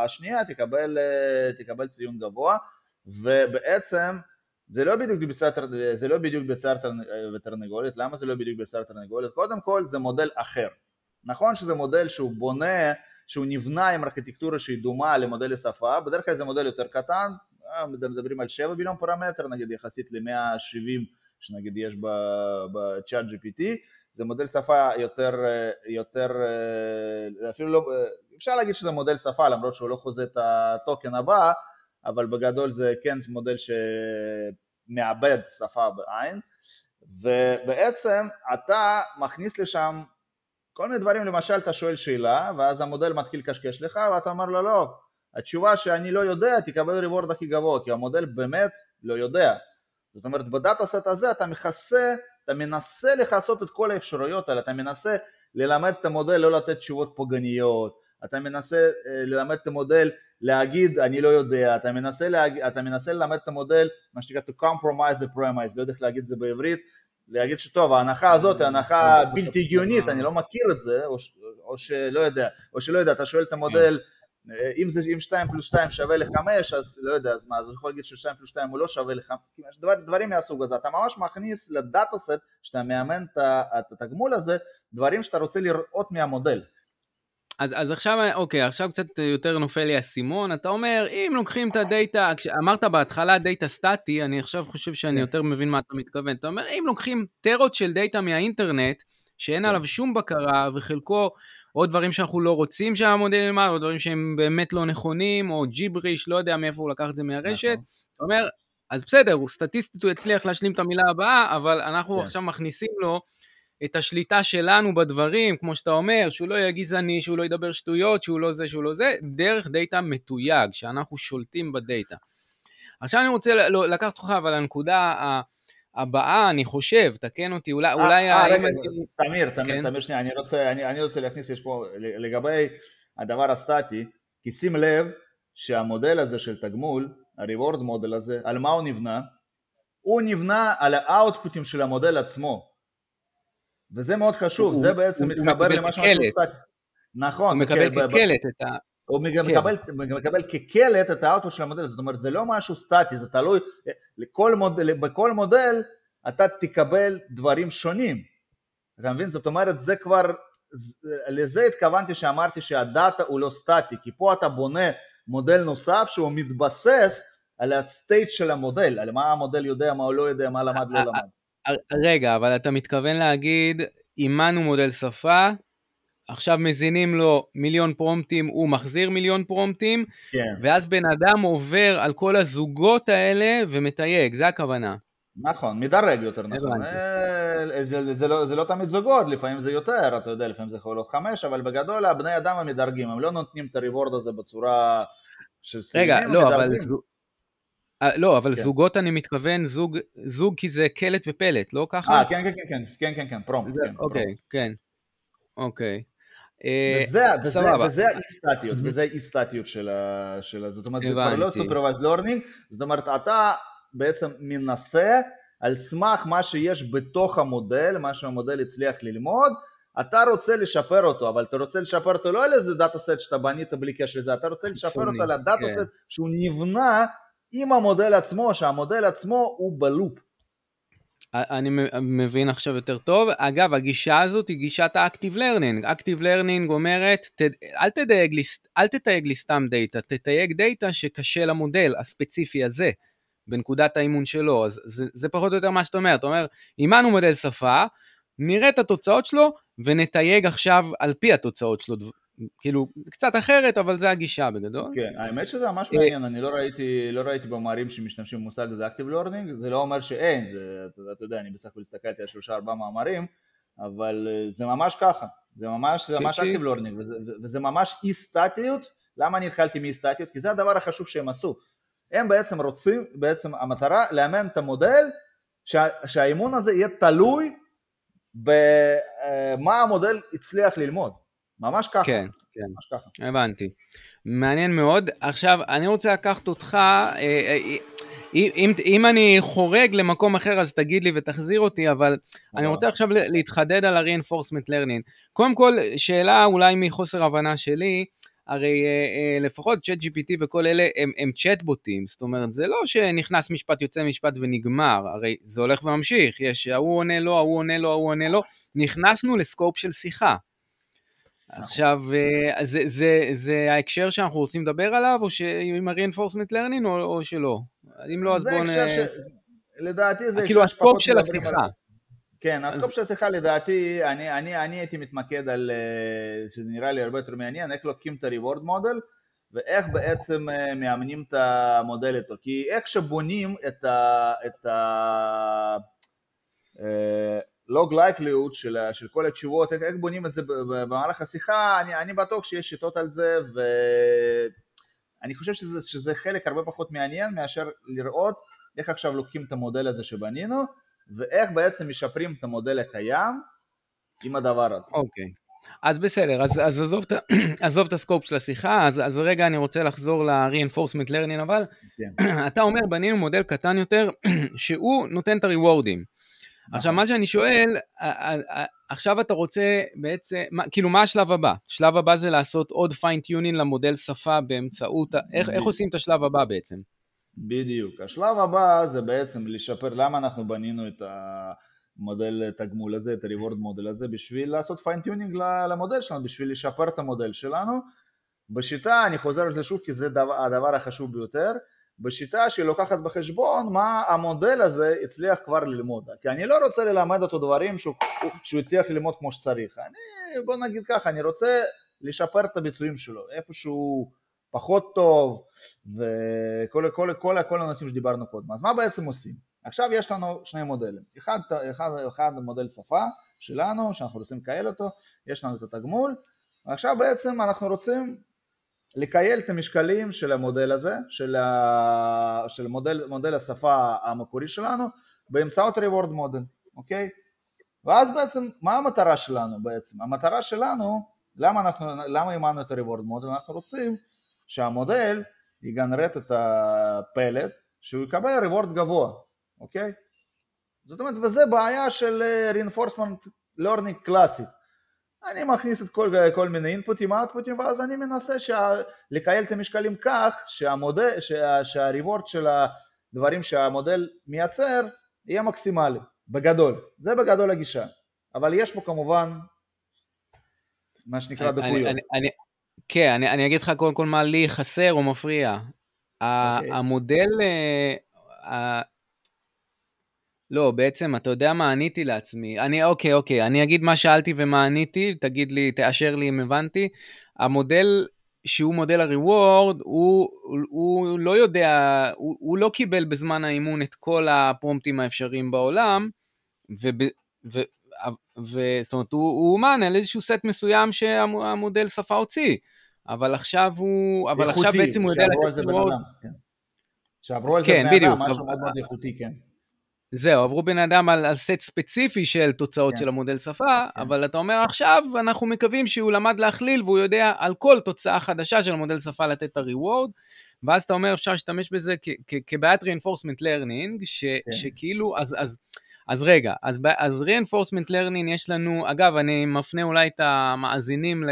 השנייה תקבל, תקבל ציון גבוה, ובעצם זה לא בדיוק ביצה, זה לא בדיוק ביצה ותרנגולת, למה זה לא בדיוק ביצה ותרנגולת? קודם כל זה מודל אחר, נכון שזה מודל שהוא בונה שהוא נבנה עם ארכיטקטורה שהיא דומה למודל השפה, בדרך כלל זה מודל יותר קטן, מדברים על 7 ביליון פרמטר נגיד יחסית ל-170 שנגיד יש ב-chat GPT, זה מודל שפה יותר, יותר, אפילו לא, אפשר להגיד שזה מודל שפה למרות שהוא לא חוזה את הטוקן הבא, אבל בגדול זה כן מודל שמעבד שפה בעין, ובעצם אתה מכניס לשם כל מיני דברים, למשל אתה שואל שאלה, ואז המודל מתחיל לקשקש לך, ואתה אומר לו לא, התשובה שאני לא יודע, תקבל ריבורד הכי גבוה, כי המודל באמת לא יודע. זאת אומרת, בדאטה סט הזה אתה מכסה, אתה מנסה לכסות את כל האפשרויות האלה, אתה מנסה ללמד את המודל לא לתת תשובות פוגעניות, אתה מנסה אה, ללמד את המודל להגיד אני לא יודע, אתה מנסה, להג... אתה מנסה ללמד את המודל, מה שנקרא to compromise the premise, לא יודע איך להגיד את זה בעברית, להגיד שטוב ההנחה הזאת היא הנחה בלתי הגיונית, אני לא מכיר את זה, או, או שלא יודע, או שלא יודע, אתה שואל את המודל אה, אם זה אם 2 פלוס 2 שווה ל-5 אז לא יודע, אז מה, אז הוא יכול להגיד ש-2 פלוס 2 הוא לא שווה ל-5, דבר, דברים מהסוג הזה, אתה ממש מכניס ל data set שאתה מאמן את התגמול הזה, דברים שאתה רוצה לראות מהמודל. אז, אז עכשיו, אוקיי, עכשיו קצת יותר נופל לי האסימון. אתה אומר, אם לוקחים את ה data, אמרת בהתחלה data סטטי, אני עכשיו חושב שאני כן. יותר מבין מה אתה מתכוון. אתה אומר, אם לוקחים טרות של data מהאינטרנט, שאין כן. עליו שום בקרה, וחלקו זה דברים שאנחנו לא רוצים שהמודל ילמד, או דברים שהם באמת לא נכונים, או ג'יבריש, לא יודע מאיפה הוא לקח את זה מהרשת. נכון. אתה אומר, אז בסדר, הוא סטטיסטית הוא יצליח להשלים את המילה הבאה, אבל אנחנו כן. עכשיו מכניסים לו את השליטה שלנו בדברים, כמו שאתה אומר, שהוא לא יהיה גזעני, שהוא לא ידבר שטויות, שהוא לא זה, שהוא לא זה, דרך דאטה מתויג, שאנחנו שולטים בדאטה. עכשיו אני רוצה לקחת אותך אבל לנקודה הבאה, אני חושב, תקן אותי, אולי... 아, אה, אולי 아, אה, רגע, תמיר, תמיר, כן? תמיר שנייה, אני רוצה, אני, אני רוצה להכניס, יש פה, לגבי הדבר הסטטי, כי שים לב שהמודל הזה של תגמול, ה-reward מודל הזה, על מה הוא נבנה? הוא נבנה על האאוטפוטים של המודל עצמו. וזה מאוד חשוב, הוא, זה בעצם הוא, מתחבר למה שאמרנו סטטי. נכון. הוא מקבל כקלט את ה... הוא כן. מקבל, מקבל כקלט את האוטו של המודל, זאת אומרת זה לא משהו סטטי, זה תלוי, לכל מודל, בכל מודל אתה תקבל דברים שונים, אתה מבין? זאת אומרת זה כבר, לזה התכוונתי שאמרתי שהדאטה הוא לא סטטי, כי פה אתה בונה מודל נוסף שהוא מתבסס על הסטייט של המודל, על מה המודל יודע, מה הוא לא יודע, מה למד, לא למד. רגע, אבל אתה מתכוון להגיד, אימנו מודל שפה, עכשיו מזינים לו מיליון פרומפטים, הוא מחזיר מיליון פרומפטים, כן. ואז בן אדם עובר על כל הזוגות האלה ומתייג, זה הכוונה. נכון, מדרג יותר נכון. אה, זה, זה, לא, זה לא תמיד זוגות, לפעמים זה יותר, אתה יודע, לפעמים זה יכול להיות חמש, אבל בגדול הבני אדם המדרגים, הם לא נותנים את הריבורד הזה בצורה של סיימים, רגע, לא, אבל... אה, לא, אבל כן. זוגות אני מתכוון, זוג, זוג כי זה קלט ופלט, לא ככה? אה, כן, כן, כן, כן, כן, כן, פרום. כן, אוקיי. כן. אוקיי. אה, וזה, האי-סטטיות, וזה האי-סטטיות של, זאת אומרת, זה כבר לא supervised learning, זאת אומרת, אתה בעצם מנסה על סמך מה שיש בתוך המודל, מה שהמודל הצליח ללמוד, אתה רוצה לשפר אותו, אבל אתה רוצה לשפר אותו לא על איזה דאטה סט שאתה בנית בלי קשר לזה, אתה רוצה לשפר אותו על הדאטה סט כן. שהוא נבנה עם המודל עצמו, שהמודל עצמו הוא בלופ. אני מבין עכשיו יותר טוב. אגב, הגישה הזאת היא גישת ה-Active Learning. Active Learning אומרת, ת, אל, תתייג אל תתייג לי סתם data, תתייג data שקשה למודל הספציפי הזה, בנקודת האימון שלו. אז זה, זה פחות או יותר מה שאתה אומר. אתה אומר, אימנו מודל שפה, נראה את התוצאות שלו ונתייג עכשיו על פי התוצאות שלו כאילו, קצת אחרת, אבל זה הגישה בגדול. כן, האמת שזה ממש מעניין, אני לא ראיתי, לא ראיתי במאמרים שמשתמשים במושג הזה Active Learning, זה לא אומר שאין, זה, אתה, אתה יודע, אני בסך הכל הסתכלתי על שלושה ארבעה מאמרים, אבל אה, זה ממש ככה, זה ממש, זה ממש Active Learning, וזה, וזה ממש אי סטטיות, למה אני התחלתי מאי סטטיות? כי זה הדבר החשוב שהם עשו, הם בעצם רוצים, בעצם המטרה לאמן את המודל, שה, שהאימון הזה יהיה תלוי במה אה, המודל הצליח ללמוד. ממש ככה. כן, כן. ממש ככה. הבנתי. מעניין מאוד. עכשיו, אני רוצה לקחת אותך, אה, אה, אם, אם אני חורג למקום אחר אז תגיד לי ותחזיר אותי, אבל אני רוצה עכשיו להתחדד על ה-reinforcement learning. קודם כל, שאלה אולי מחוסר הבנה שלי, הרי אה, לפחות צ'אט GPT וכל אלה הם, הם צ'אטבוטים, זאת אומרת זה לא שנכנס משפט יוצא משפט ונגמר, הרי זה הולך וממשיך, יש ההוא עונה לו, ההוא עונה לו, ההוא עונה לו, נכנסנו לסקופ של שיחה. עכשיו, אה, זה, זה, זה ההקשר שאנחנו רוצים לדבר עליו, או עם ה-reinforcement learning, או, או שלא? אם לא, אז בואו נ... ש... לדעתי זה... כאילו הסקופ של השיחה. כן, הסקופ. של השיחה לדעתי, אני, אני, אני הייתי מתמקד על, אה, שזה נראה לי הרבה יותר מעניין, איך לוקחים את ה-reward model, ואיך בעצם אה, מאמנים את המודל איתו. כי איך שבונים את ה... את ה לוג לייקליות של, של כל התשובות, איך, איך בונים את זה במהלך השיחה, אני, אני בטוח שיש שיטות על זה ואני חושב שזה, שזה חלק הרבה פחות מעניין מאשר לראות איך עכשיו לוקחים את המודל הזה שבנינו ואיך בעצם משפרים את המודל הקיים עם הדבר הזה. אוקיי. Okay. אז בסדר, אז, אז עזוב, עזוב את הסקופ של השיחה, אז, אז רגע אני רוצה לחזור ל-reinforcement learning, אבל כן. אתה אומר בנינו מודל קטן יותר שהוא נותן את הריוורדים. עכשיו, מה שאני שואל, עכשיו אתה רוצה בעצם, כאילו, מה השלב הבא? השלב הבא זה לעשות עוד fine-tuning למודל שפה באמצעות, איך, איך עושים את השלב הבא בעצם? בדיוק. השלב הבא זה בעצם לשפר, למה אנחנו בנינו את. המודל תגמול הזה, את ה-reward מודל הזה, בשביל לעשות fine-tuning למודל שלנו, בשביל לשפר את המודל שלנו. בשיטה, אני חוזר על זה שוב כי זה דבר, הדבר החשוב ביותר, בשיטה שהיא לוקחת בחשבון מה המודל הזה הצליח כבר ללמוד. כי אני לא רוצה ללמד אותו דברים שהוא, שהוא הצליח ללמוד כמו שצריך. אני, בוא נגיד ככה, אני רוצה לשפר את הביצועים שלו, איפה שהוא פחות טוב וכל כל, כל, כל הנושאים שדיברנו קודם. אז מה בעצם עושים? עכשיו יש לנו שני מודלים, אחד, אחד, אחד מודל שפה שלנו שאנחנו רוצים לקהל אותו, יש לנו את התגמול ועכשיו בעצם אנחנו רוצים לקייל את המשקלים של המודל הזה, של, ה... של מודל, מודל השפה המקורי שלנו באמצעות reward מודל, אוקיי? ואז בעצם מה המטרה שלנו בעצם? המטרה שלנו, למה אנחנו, למה אימנו את ה-reward מודל? אנחנו רוצים שהמודל יגנרט את הפלט שהוא יקבל reward גבוה, אוקיי? זאת אומרת, וזה בעיה של אה, reinforcement learning קלאסית. אני מכניס את כל, כל מיני אינפוטים, אאוטפוטים, ואז אני מנסה שה, לקייל את המשקלים כך שהמודל, שה, שהריבורד של הדברים שהמודל מייצר יהיה מקסימלי, בגדול. זה בגדול הגישה. אבל יש פה כמובן מה שנקרא דקויות. כן, אני, אני אגיד לך קודם כל מה לי חסר או מפריע. Okay. אוקיי. המודל, אה, לא, בעצם, אתה יודע מה עניתי לעצמי. אני, אוקיי, אוקיי, אני אגיד מה שאלתי ומה עניתי, תגיד לי, תאשר לי אם הבנתי. המודל שהוא מודל הריוורד, הוא, הוא, לא יודע, הוא, הוא לא קיבל בזמן האימון את כל הפרומפטים האפשריים בעולם, וב, ו, ו, זאת אומרת, הוא, הוא אומן על איזשהו סט מסוים שהמודל שפה הוציא, אבל עכשיו הוא, אבל איכותי, עכשיו בעצם הוא יודע לתת ריוורד. כן. שעברו על זה כן, בני אדם, משהו מאוד מאוד איכותי, כן. זהו, עברו בן אדם על, על סט ספציפי של תוצאות כן. של המודל שפה, כן. אבל אתה אומר עכשיו, אנחנו מקווים שהוא למד להכליל והוא יודע על כל תוצאה חדשה של המודל שפה לתת את ה-reward, ואז אתה אומר אפשר להשתמש בזה כבעיית reinforcement learning, ש, כן. שכאילו, אז, אז, אז רגע, אז, אז reinforcement learning יש לנו, אגב, אני מפנה אולי את המאזינים, ל,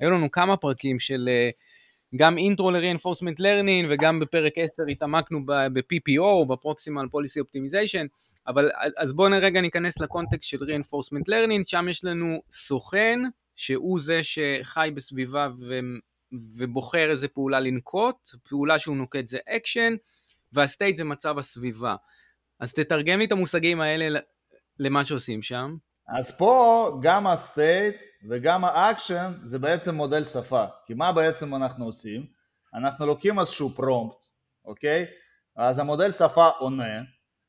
היו לנו כמה פרקים של... Uh, גם אינטרו ל-reinforcement learning וגם בפרק 10 התעמקנו ב-PPO, ב-Proximal Policy Optimization, אבל אז בואו רגע ניכנס לקונטקסט של reinforcement learning, שם יש לנו סוכן, שהוא זה שחי בסביבה ו... ובוחר איזה פעולה לנקוט, פעולה שהוא נוקט זה action, וה state זה מצב הסביבה. אז תתרגם לי את המושגים האלה למה שעושים שם. אז פה גם ה state וגם האקשן זה בעצם מודל שפה, כי מה בעצם אנחנו עושים? אנחנו לוקחים איזשהו prompt, אוקיי? אז המודל שפה עונה,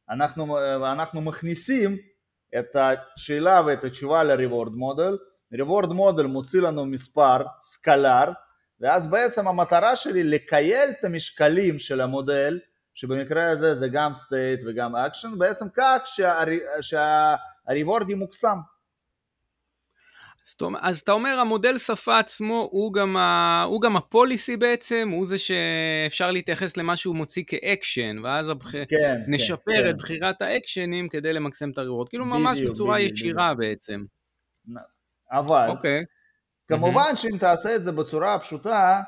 אנחנו, אנחנו מכניסים את השאלה ואת התשובה ל-reward model, reward model מוציא לנו מספר סקלר, ואז בעצם המטרה שלי לקייל את המשקלים של המודל, שבמקרה הזה זה גם state וגם action, בעצם כך שה-reward שה, ימוקסם. אז אתה אומר המודל שפה עצמו הוא גם, ה, הוא גם הפוליסי בעצם, הוא זה שאפשר להתייחס למה שהוא מוציא כאקשן, ואז הבח... כן, נשפר כן, את כן. בחירת האקשנים כדי למקסם את הרירות, כאילו בדיוק, ממש בצורה בדיוק, ישירה בדיוק. בעצם. אבל, אוקיי. כמובן mm-hmm. שאם תעשה את זה בצורה פשוטה,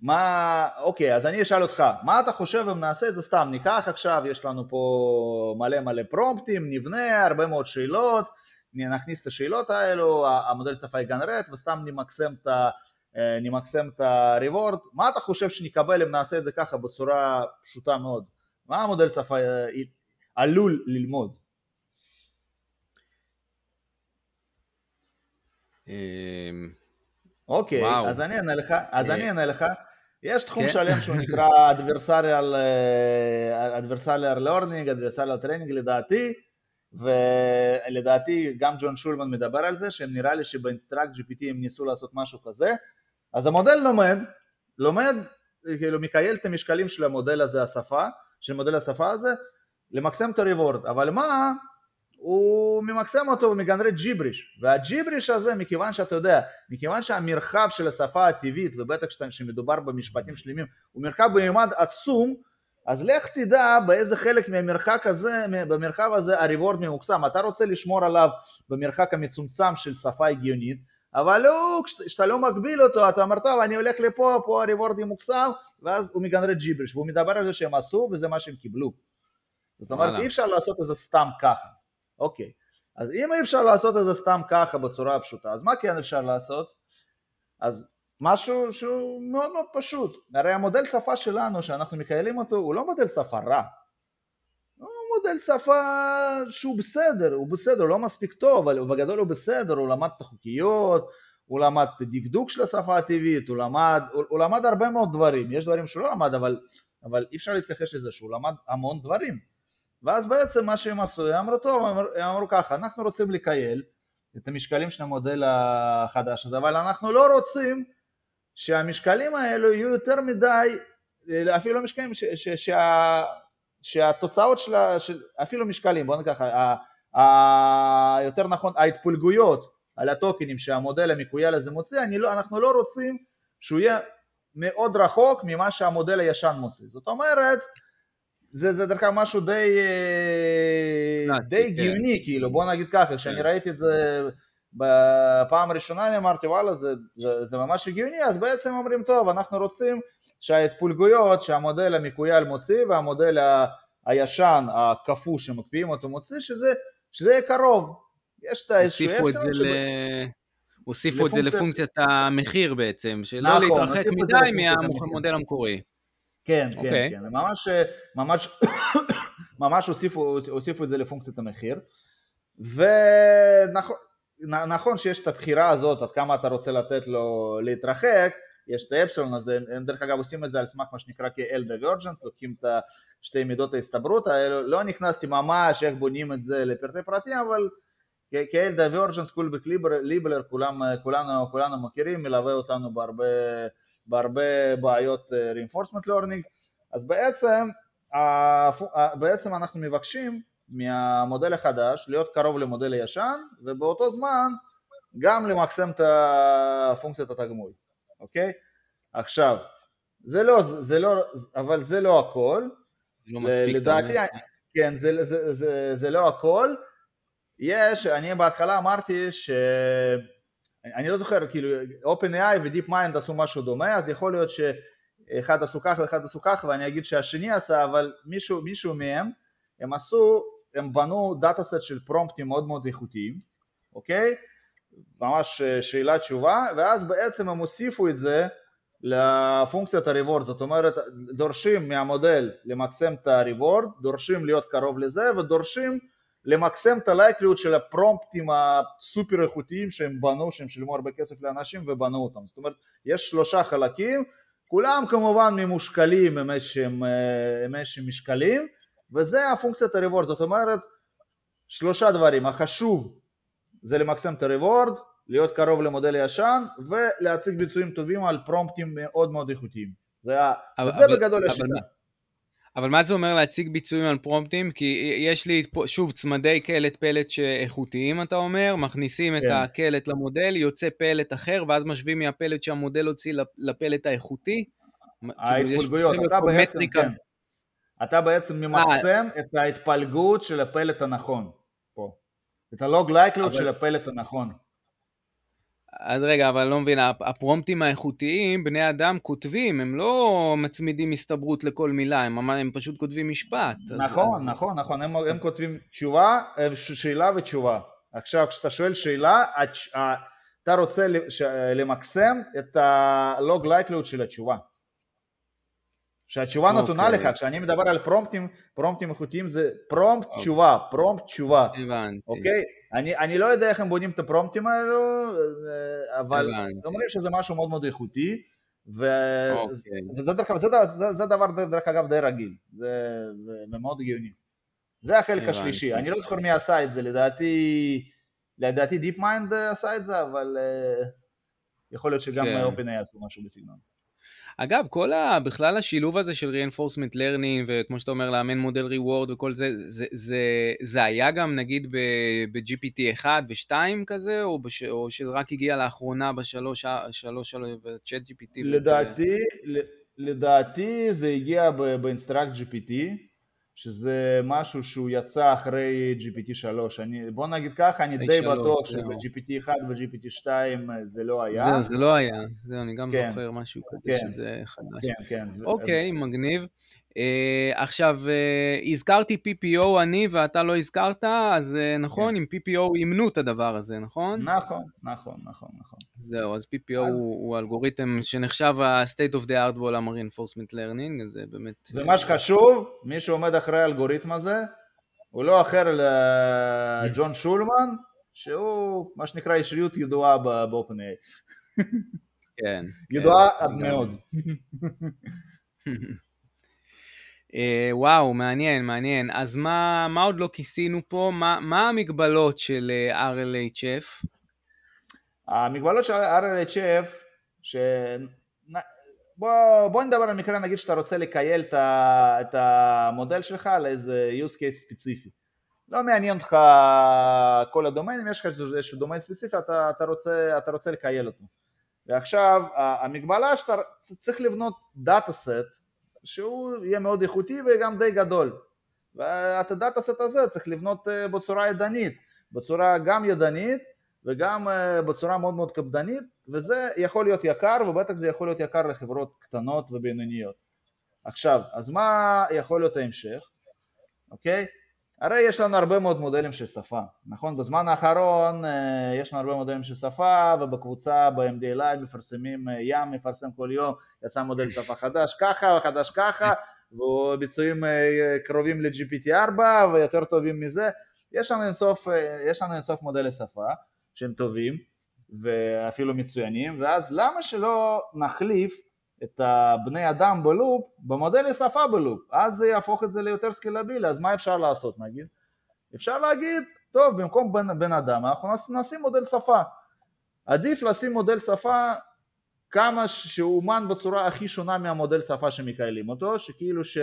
מה, אוקיי, אז אני אשאל אותך, מה אתה חושב אם נעשה את זה סתם, ניקח עכשיו, יש לנו פה מלא מלא פרומפטים, נבנה הרבה מאוד שאלות, נכניס את השאלות האלו, המודל שפה יגנרט וסתם נמקסם את ה... אה, נמקסם את ה-reward, מה אתה חושב שנקבל אם נעשה את זה ככה בצורה פשוטה מאוד? מה המודל שפה אה, עלול ללמוד? אמ, אוקיי, אז אני אענה לך, אז אה, אני אענה לך, יש תחום כן. שלם שהוא נקרא adversarial learning, adversarial training לדעתי, ולדעתי גם ג'ון שולמן מדבר על זה, שנראה לי שבאינסטרקט GPT הם ניסו לעשות משהו כזה, אז המודל לומד, לומד, כאילו מקייל את המשקלים של המודל הזה, השפה, של מודל השפה הזה, למקסם את הריבורד, אבל מה, הוא ממקסם אותו ומגנרט ג'יבריש, והג'יבריש הזה מכיוון שאתה יודע, מכיוון שהמרחב של השפה הטבעית, ובטח כשמדובר במשפטים שלמים, הוא מרחב במימד עצום, אז לך תדע באיזה חלק מהמרחק הזה, במרחב הזה הריבורד ממוקסם, אתה רוצה לשמור עליו במרחק המצומצם של שפה הגיונית, אבל לא, כשאתה לא מגביל אותו, אתה אומר טוב אני הולך לפה, פה הריבורד ממוקסם, ואז הוא מגנרט ג'יבריש, והוא מדבר על זה שהם עשו וזה מה שהם קיבלו. זאת אומרת אי אפשר לעשות את זה סתם ככה, אוקיי. אז אם אי אפשר לעשות את זה סתם ככה בצורה פשוטה, אז מה כן אפשר לעשות? אז משהו שהוא מאוד מאוד פשוט. הרי המודל שפה שלנו, שאנחנו מקיילים אותו, הוא לא מודל שפה רע. הוא מודל שפה שהוא בסדר, הוא בסדר, הוא לא מספיק טוב, אבל בגדול הוא בסדר, הוא למד את החוקיות, הוא למד את הדקדוק של השפה הטבעית, הוא למד, הוא, הוא למד הרבה מאוד דברים, יש דברים שהוא לא למד, אבל, אבל אי אפשר להתכחש לזה שהוא למד המון דברים. ואז בעצם מה שהם עשו, הם אמרו טוב, הם אמרו ככה, אנחנו רוצים לקייל את המשקלים של המודל החדש הזה, אבל אנחנו לא רוצים שהמשקלים האלו יהיו יותר מדי, אפילו לא משקלים, ש, ש, שה, שהתוצאות של, של, אפילו משקלים, בוא נקרא ככה, יותר נכון, ההתפלגויות על הטוקנים שהמודל המקוייל הזה מוציא, לא, אנחנו לא רוצים שהוא יהיה מאוד רחוק ממה שהמודל הישן מוציא. זאת אומרת, זה, זה דרך אגב משהו די, אה, די כן. גאוני, כאילו, בוא נגיד ככה, כשאני כן. ראיתי את זה בפעם הראשונה אני אמרתי וואלה זה, זה, זה ממש הגיוני אז בעצם אומרים טוב אנחנו רוצים שההתפולגויות שהמודל המקוייל מוציא והמודל ה, הישן הקפוא שמקפיאים אותו מוציא שזה, שזה יהיה קרוב יש את הוסיפו את זה ל... הוסיפו את זה לפונקציית המחיר בעצם, שלא נכון, להתרחק מדי מהמודל המקורי. כן, כן, okay. אוקיי. כן, ממש, ממש, ממש הוסיפו, הוסיפו את זה לפונקציית המחיר. ונכון, נכון שיש את הבחירה הזאת עד כמה אתה רוצה לתת לו להתרחק, יש את האפסילון הזה, הם דרך אגב עושים את זה על סמך מה שנקרא כ-L divergence, לוקחים את שתי מידות ההסתברות לא נכנסתי ממש איך בונים את זה לפרטי פרטים, אבל כ-L divergence, קולבק ליבלר, כולנו, כולנו מכירים, מלווה אותנו בהרבה, בהרבה בעיות אה, reinforcement learning, אז בעצם, בעצם אנחנו מבקשים מהמודל החדש להיות קרוב למודל הישן ובאותו זמן גם למקסם את פונקציית התגמול, אוקיי? עכשיו, זה לא, זה לא, אבל זה לא הכל. זה לא מספיק, לדעתי, כן, זה, זה, זה, זה לא הכל. יש, אני בהתחלה אמרתי ש... אני לא זוכר, כאילו, OpenAI ו-DeepMind עשו משהו דומה, אז יכול להיות שאחד עשו ככה ואחד עשו ככה, ואני אגיד שהשני עשה, אבל מישהו, מישהו מהם, הם עשו הם בנו דאטה סט של פרומפטים מאוד מאוד איכותיים, אוקיי? ממש אה, שאלה תשובה, ואז בעצם הם הוסיפו את זה לפונקציית הריוורד, זאת אומרת דורשים מהמודל למקסם את הריוורד, דורשים להיות קרוב לזה ודורשים למקסם את הלייקליות של הפרומפטים הסופר איכותיים שהם בנו, שהם שילמו הרבה כסף לאנשים ובנו אותם, זאת אומרת יש שלושה חלקים, כולם כמובן ממושקלים עם איזשהם אה, משקלים וזה הפונקציית הריוורד, זאת אומרת שלושה דברים, החשוב זה למקסם את הריוורד, להיות קרוב למודל הישן ולהציג ביצועים טובים על פרומפטים מאוד מאוד איכותיים, זה, אבל, זה אבל, בגדול השיטה. אבל מה זה אומר להציג ביצועים על פרומפטים? כי יש לי שוב, צמדי קלט פלט שאיכותיים, אתה אומר, מכניסים כן. את הקלט למודל, יוצא פלט אחר, ואז משווים מהפלט שהמודל הוציא לפלט האיכותי. ההתפלגויות, אתה בעצם, כן. אתה בעצם ממקסם אה. את ההתפלגות של הפלט הנכון פה, את הלוג לייקליות של הפלט הנכון. אז רגע, אבל אני לא מבין, הפרומפטים האיכותיים, בני אדם כותבים, הם לא מצמידים הסתברות לכל מילה, הם, הם פשוט כותבים משפט. נכון, אז... נכון, נכון, הם, הם כותבים תשובה, שאלה ותשובה. עכשיו, כשאתה שואל שאלה, אתה רוצה למקסם את הלוג לייקליות של התשובה. שהתשובה okay. נתונה אוקיי. לך, כשאני מדבר על פרומפטים, פרומפטים איכותיים זה פרומפט okay. אוקיי. תשובה, פרומפט תשובה, הבנתי, אוקיי? אני, אני לא יודע איך הם בונים את הפרומפטים האלו, אה, אבל אומרים שזה משהו מאוד מאוד איכותי, ו... okay. אוקיי. וזה דרך, זה, זה, זה דבר דרך אגב די רגיל, זה, זה מאוד הגיוני. זה החלק הבנתי. השלישי, אני לא זוכר מי עשה את זה, לדעתי, לדעתי DeepMind עשה את זה, אבל uh, יכול להיות שגם כן. OpenAI עשו משהו בסגנון. אגב, כל ה... בכלל השילוב הזה של reinforcement learning, וכמו שאתה אומר, לאמן מודל reward וכל זה, זה, זה, זה היה גם נגיד ב-GPT 1 ו-2 כזה, או, בש... או שרק הגיע לאחרונה בשלוש, שלוש, ב-chat GPT? לדעתי, ו... לדעתי זה הגיע ב InstructGPT. שזה משהו שהוא יצא אחרי GPT 3, אני, בוא נגיד ככה, אני די בטוח שב-GPT 1 ו-GPT 2 זה לא היה. זה, זה לא היה, זה אני גם כן. זוכר משהו כזה כן. שזה חדש. כן, כן. אוקיי, אז... מגניב. Uh, עכשיו, uh, הזכרתי PPO אני ואתה לא הזכרת, אז uh, נכון, כן. עם PPO אימנו את הדבר הזה, נכון? נכון, נכון, נכון, נכון. זהו, אז PPO אז... הוא, הוא אלגוריתם שנחשב ה-state of the art בעולם ה-reinforcement learning, זה באמת... ומה שחשוב, מי שעומד אחרי האלגוריתם הזה, הוא לא אחר לג'ון שולמן, שהוא מה שנקרא אישיות ידועה ב-OpenAI. כן. ידועה כן, עד מאוד. Uh, וואו, מעניין, מעניין. אז מה, מה עוד לא כיסינו פה? מה, מה המגבלות של אה, RLHF? המגבלות של RLHF, ש... בוא, בוא נדבר על מקרה, נגיד שאתה רוצה לקייל את, המודל שלך לאיזה use case ספציפי. לא מעניין אותך כל הדומיינים, יש לך איזשהו דומיין ספציפי, אתה, אתה, רוצה, אתה רוצה לקייל אותו. ועכשיו, המגבלה שאתה צריך לבנות דאטה סט שהוא יהיה מאוד איכותי וגם די גדול. ואת הדאטה סט הזה צריך לבנות אה, בצורה ידנית, בצורה גם ידנית וגם אה, בצורה מאוד מאוד קפדנית, וזה יכול להיות יקר, ובטח זה יכול להיות יקר לחברות קטנות ובינוניות. עכשיו, אז מה יכול להיות ההמשך? אוקיי? הרי יש לנו הרבה מאוד מודלים של שפה, נכון? בזמן האחרון אה, יש לנו הרבה מודלים של שפה ובקבוצה ב-MDLI מפרסמים, אה, ים מפרסם כל יום, יצא מודל שפה חדש ככה וחדש ככה וביצועים קרובים ל-GPT4 ויותר טובים מזה, יש לנו אינסוף, יש לנו אינסוף מודלי שפה שהם טובים ואפילו מצוינים ואז למה שלא נחליף את הבני אדם בלופ במודל שפה בלופ, אז זה יהפוך את זה ליותר סקלבילי, אז מה אפשר לעשות נגיד? אפשר להגיד, טוב במקום בן, בן אדם אנחנו נשים מודל שפה, עדיף לשים מודל שפה כמה שהוא אומן בצורה הכי שונה מהמודל שפה שמקיילים אותו, שכאילו ש...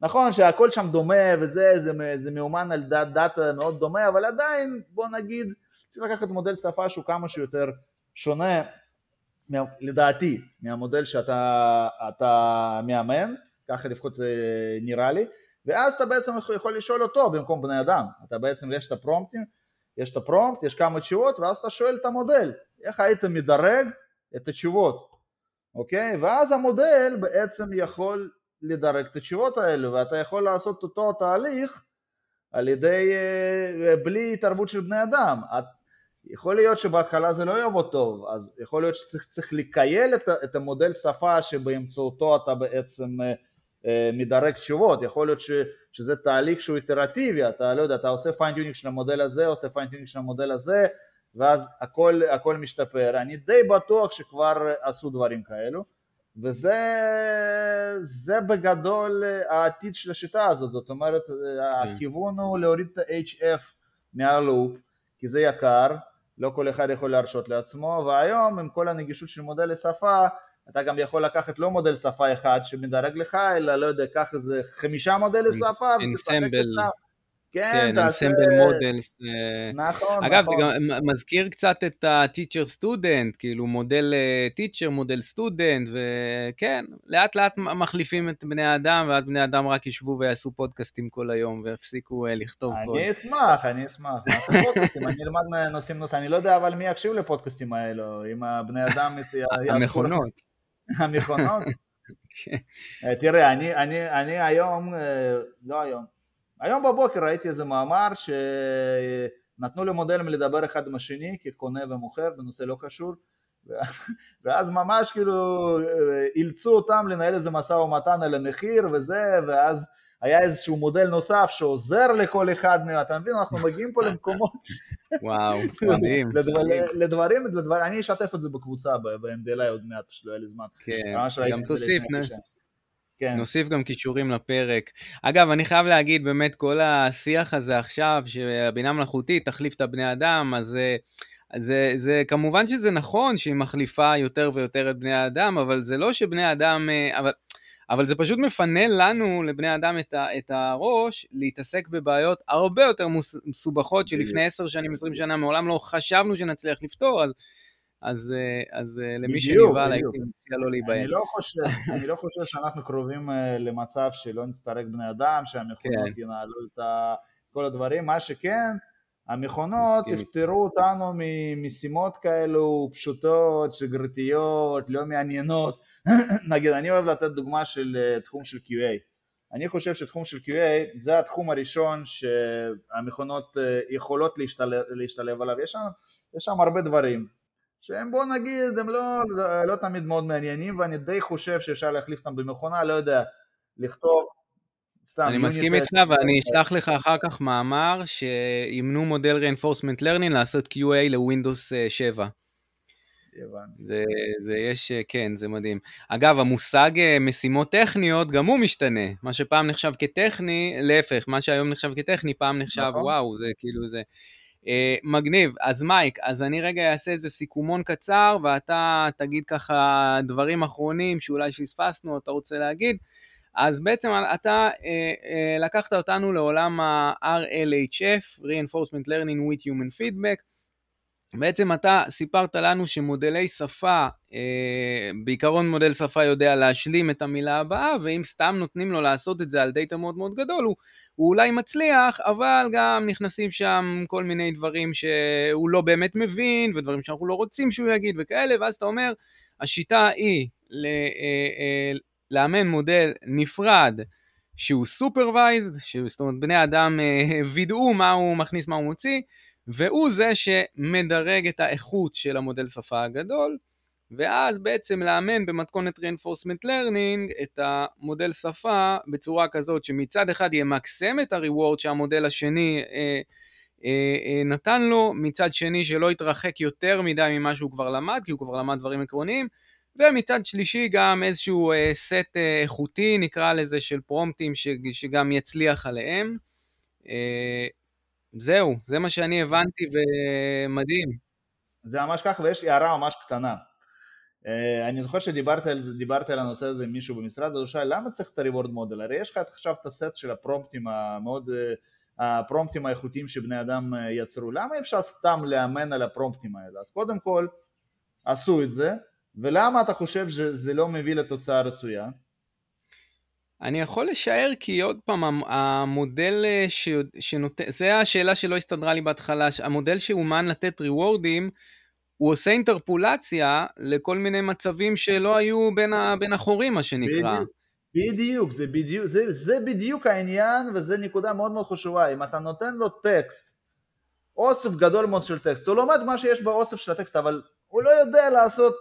נכון שהכל שם דומה וזה, זה, זה מאומן על דאט, דאטה מאוד דומה, אבל עדיין בוא נגיד צריך לקחת מודל שפה שהוא כמה שיותר שונה לדעתי, מהמודל שאתה מאמן, ככה לפחות אה, נראה לי, ואז אתה בעצם יכול לשאול אותו במקום בני אדם, אתה בעצם יש את הפרומפטים, יש את הפרומפט, יש כמה תשובות, ואז אתה שואל את המודל, איך היית מדרג את התשובות, אוקיי? ואז המודל בעצם יכול לדרג את התשובות האלו, ואתה יכול לעשות אותו תהליך על ידי, אה, בלי התערבות של בני אדם. יכול להיות שבהתחלה זה לא יעבוד טוב, אז יכול להיות שצריך לכייל את, את המודל שפה שבאמצעותו אתה בעצם אה, אה, מדרג תשובות, יכול להיות ש, שזה תהליך שהוא איטרטיבי, אתה לא יודע, אתה עושה fine-tuning של המודל הזה, עושה fine-tuning של המודל הזה, ואז הכל, הכל משתפר, אני די בטוח שכבר עשו דברים כאלו, וזה בגדול העתיד של השיטה הזאת, זאת אומרת כן. הכיוון הוא להוריד את ה-HF מהלופ, כי זה יקר, לא כל אחד יכול להרשות לעצמו, והיום עם כל הנגישות של מודל לשפה, אתה גם יכול לקחת לא מודל שפה אחד שמדרג לך, אלא לא יודע, קח איזה חמישה מודלי שפה, אינסמבל. כן, ensemble models. נכון, נכון. אגב, זה גם מזכיר קצת את ה-teacher student, כאילו מודל teacher, מודל student, וכן, לאט לאט מחליפים את בני האדם, ואז בני האדם רק ישבו ויעשו פודקאסטים כל היום, ויפסיקו לכתוב קוד. אני אשמח, אני אשמח. אני אלמד נושאים נושאים, אני לא יודע אבל מי יקשיב לפודקאסטים האלו, אם הבני אדם... המכונות. המכונות? כן. תראה, אני היום, לא היום, היום בבוקר ראיתי איזה מאמר שנתנו למודלים לדבר אחד עם השני כקונה ומוכר בנושא לא קשור ואז ממש כאילו אילצו אותם לנהל איזה משא ומתן על המחיר וזה ואז היה איזשהו מודל נוסף שעוזר לכל אחד מהם, אתה מבין? אנחנו מגיעים פה למקומות... וואו, מדהים. לדברים, לדברים, אני אשתף את זה בקבוצה ב-MDLI עוד מעט, פשוט לא היה לי זמן. כן, גם תוסיף, כן. נוסיף גם קישורים לפרק. אגב, אני חייב להגיד, באמת, כל השיח הזה עכשיו, שהבינה מלאכותית תחליף את הבני אדם, אז... זה, זה כמובן שזה נכון שהיא מחליפה יותר ויותר את בני האדם, אבל זה לא שבני האדם, אה, אבל, אבל זה פשוט מפנה לנו, לבני האדם, את, ה, את הראש להתעסק בבעיות הרבה יותר מסובכות שלפני עשר שנים, עשרים שנה, מעולם לא חשבנו שנצליח לפתור, אז אז, אה, אז אה, למי שנבהל הייתי מציע לא להיבהל. אני, לא חושב, אני לא חושב שאנחנו קרובים אה, למצב שלא נצטרק בני אדם, שהמכונות כן. ינהלו את כל הדברים, מה שכן, המכונות יפטרו אותנו ממשימות כאלו פשוטות, שגרתיות, לא מעניינות. נגיד, אני אוהב לתת דוגמה של תחום של QA. אני חושב שתחום של QA זה התחום הראשון שהמכונות יכולות להשתלב, להשתלב עליו, יש שם, יש שם הרבה דברים שהם בוא נגיד הם לא, לא, לא תמיד מאוד מעניינים ואני די חושב שאפשר להחליף אותם במכונה, לא יודע, לכתוב סתם. אני מסכים איתך ואני אשלח לך אחר כך מאמר שימנו מודל reinforcement learning לעשות QA לווינדוס 7. זה, זה יש, כן, זה מדהים. אגב, המושג אה, משימות טכניות, גם הוא משתנה. מה שפעם נחשב כטכני, להפך, מה שהיום נחשב כטכני, פעם נחשב, נכון. וואו, זה כאילו זה... Uh, מגניב. אז מייק, אז אני רגע אעשה איזה סיכומון קצר, ואתה תגיד ככה דברים אחרונים שאולי פספסנו, אתה רוצה להגיד. אז בעצם אתה uh, uh, לקחת אותנו לעולם ה-RLHF, Reinforcement Learning with Human Feedback. בעצם אתה סיפרת לנו שמודלי שפה, אה, בעיקרון מודל שפה יודע להשלים את המילה הבאה, ואם סתם נותנים לו לעשות את זה על דאטה מאוד מאוד גדול, הוא, הוא אולי מצליח, אבל גם נכנסים שם כל מיני דברים שהוא לא באמת מבין, ודברים שאנחנו לא רוצים שהוא יגיד וכאלה, ואז אתה אומר, השיטה היא אה, אה, לאמן מודל נפרד, שהוא סופרוויזד, זאת אומרת בני אדם וידאו מה הוא מכניס, מה הוא מוציא, והוא זה שמדרג את האיכות של המודל שפה הגדול, ואז בעצם לאמן במתכונת reinforcement learning את המודל שפה בצורה כזאת שמצד אחד ימקסם את ה-reward שהמודל השני אה, אה, אה, נתן לו, מצד שני שלא יתרחק יותר מדי ממה שהוא כבר למד, כי הוא כבר למד דברים עקרוניים, ומצד שלישי גם איזשהו אה, סט אה, איכותי, נקרא לזה, של פרומפטים שגם יצליח עליהם. אה, זהו, זה מה שאני הבנתי ומדהים. זה ממש ככה, ויש לי הערה ממש קטנה. Uh, אני זוכר שדיברתי על, על הנושא הזה עם מישהו במשרד, אז הוא שאל למה צריך את ה-reward model? הרי יש לך עכשיו את הסט של הפרומפטים המאוד, uh, הפרומפטים האיכותיים שבני אדם uh, יצרו, למה אפשר סתם לאמן על הפרומפטים האלה? אז קודם כל עשו את זה, ולמה אתה חושב שזה לא מביא לתוצאה רצויה? אני יכול לשער כי עוד פעם, המודל אה, ש... שנותן, זה השאלה שלא הסתדרה לי בהתחלה, המודל שאומן לתת ריוורדים, הוא עושה אינטרפולציה לכל מיני מצבים שלא היו בין, ה... בין החורים, מה שנקרא. בדיוק, בדיוק, זה בדיוק, זה, זה בדיוק העניין וזה נקודה מאוד מאוד חשובה, אם אתה נותן לו טקסט, אוסף גדול מאוד של טקסט, הוא לומד מה שיש באוסף של הטקסט, אבל הוא לא יודע לעשות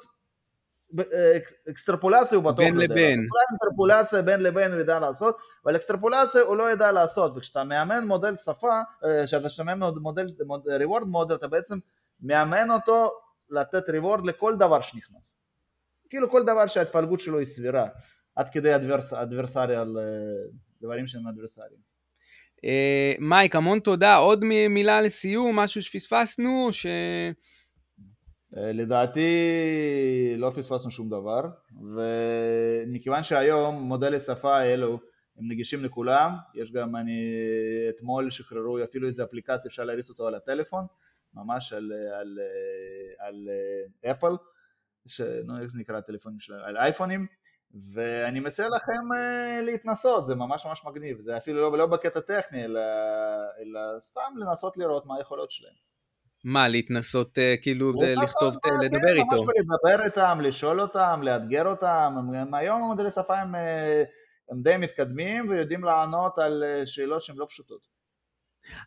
אקסטרפולציה הוא בטוח בין יודע לבין. לעשות, אקסטרפולציה בין לבין הוא יודע לעשות, אבל אקסטרפולציה הוא לא יודע לעשות, וכשאתה מאמן מודל שפה, אה, כשאתה מאמן מודל, reward מודל, אתה בעצם מאמן אותו לתת reward לכל דבר שנכנס. כאילו כל דבר שההתפלגות שלו היא סבירה, עד כדי אדברס, אדברסריאל, אה, דברים שהם אדברסריים. מייק, המון תודה. עוד מילה לסיום, משהו שפספסנו, ש... אה, לדעתי לא פספסנו שום דבר ומכיוון שהיום מודלי שפה האלו הם נגישים לכולם, יש גם, אני אתמול שחררו אפילו איזה אפליקציה, אפשר להריץ אותו על הטלפון, ממש על, על, על אפל, ש... נו, איך זה נקרא הטלפונים שלהם, על אייפונים, ואני מציע לכם אה, להתנסות, זה ממש ממש מגניב, זה אפילו לא, לא בקטע טכני, אלא, אלא סתם לנסות לראות מה היכולות שלהם. מה, להתנסות אה, כאילו לכתוב, לדבר איתו? ממש לדבר איתם, לשאול אותם, לאתגר אותם, היום המודלי שפה הם, אה, הם די מתקדמים ויודעים לענות על אה, שאלות שהן לא פשוטות.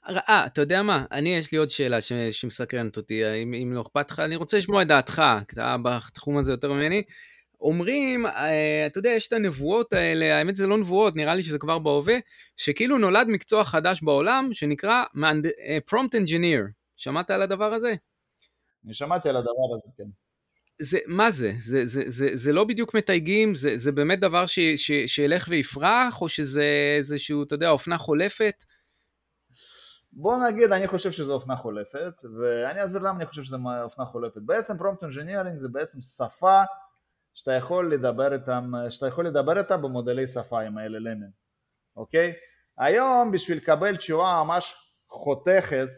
אה, אתה יודע מה? אני, יש לי עוד שאלה ש... שמסקרנת אותי, אם, אם לא אכפת לך, אני רוצה לשמוע את דעתך, אתה בתחום הזה יותר ממני. אומרים, אתה יודע, יש את הנבואות האלה, האמת זה לא נבואות, נראה לי שזה כבר בהווה, שכאילו נולד מקצוע חדש בעולם שנקרא Prompt Engineer. שמעת על הדבר הזה? אני שמעתי על הדבר הזה, כן. זה, מה זה? זה, זה, זה, זה לא בדיוק מתייגים? זה, זה באמת דבר ש, ש, שילך ויפרח, או שזה איזשהו, אתה יודע, אופנה חולפת? בוא נגיד, אני חושב שזו אופנה חולפת, ואני אסביר למה אני חושב שזו אופנה חולפת. בעצם prompt engineering זה בעצם שפה שאתה יכול לדבר איתם, שאתה יכול לדבר איתה במודלי שפה עם ה-LLM, אוקיי? היום בשביל לקבל תשובה ממש חותכת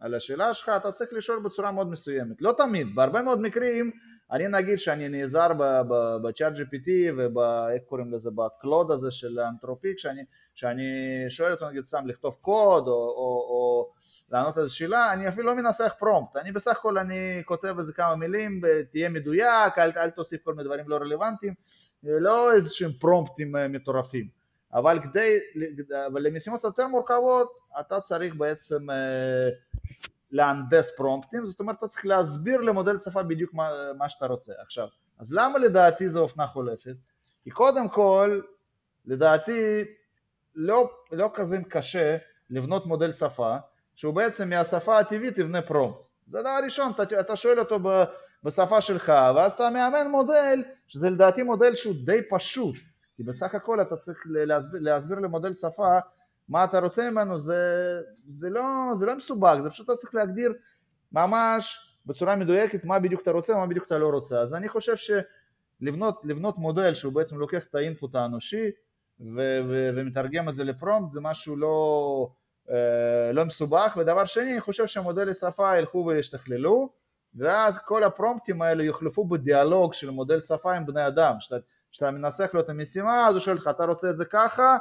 על השאלה שלך אתה צריך לשאול בצורה מאוד מסוימת, לא תמיד, בהרבה מאוד מקרים אני נגיד שאני נעזר בצ'אט GPT ואיך קוראים לזה, בקלוד הזה של האנתרופיק, שאני, שאני שואל אותו נגיד סתם לכתוב קוד או, או, או לענות איזו שאלה, אני אפילו לא מנסח פרומפט, אני בסך הכל אני כותב איזה כמה מילים, תהיה מדויק, אל, אל תוסיף כל מיני דברים לא רלוונטיים, לא איזה שהם פרומפטים אה, מטורפים. אבל כדי, אבל למשימות יותר מורכבות אתה צריך בעצם אה, להנדס פרומפטים, זאת אומרת אתה צריך להסביר למודל שפה בדיוק מה, מה שאתה רוצה. עכשיו, אז למה לדעתי זו אופנה חולפת? כי קודם כל, לדעתי לא, לא כזה קשה לבנות מודל שפה שהוא בעצם מהשפה הטבעית יבנה פרומפט. זה דבר ראשון, אתה, אתה שואל אותו בשפה שלך ואז אתה מאמן מודל שזה לדעתי מודל שהוא די פשוט כי בסך הכל אתה צריך להסביר, להסביר למודל שפה מה אתה רוצה ממנו, זה, זה, לא, זה לא מסובך, זה פשוט אתה צריך להגדיר ממש בצורה מדויקת מה בדיוק אתה רוצה ומה בדיוק אתה לא רוצה. אז אני חושב שלבנות מודל שהוא בעצם לוקח את האינפוט האנושי ו- ו- ומתרגם את זה לפרומפט זה משהו לא, אה, לא מסובך, ודבר שני אני חושב שמודלי שפה ילכו וישתכללו ואז כל הפרומפטים האלה יוחלפו בדיאלוג של מודל שפה עם בני אדם, כשאתה מנסח לו את המשימה אז הוא שואל לך אתה רוצה את זה ככה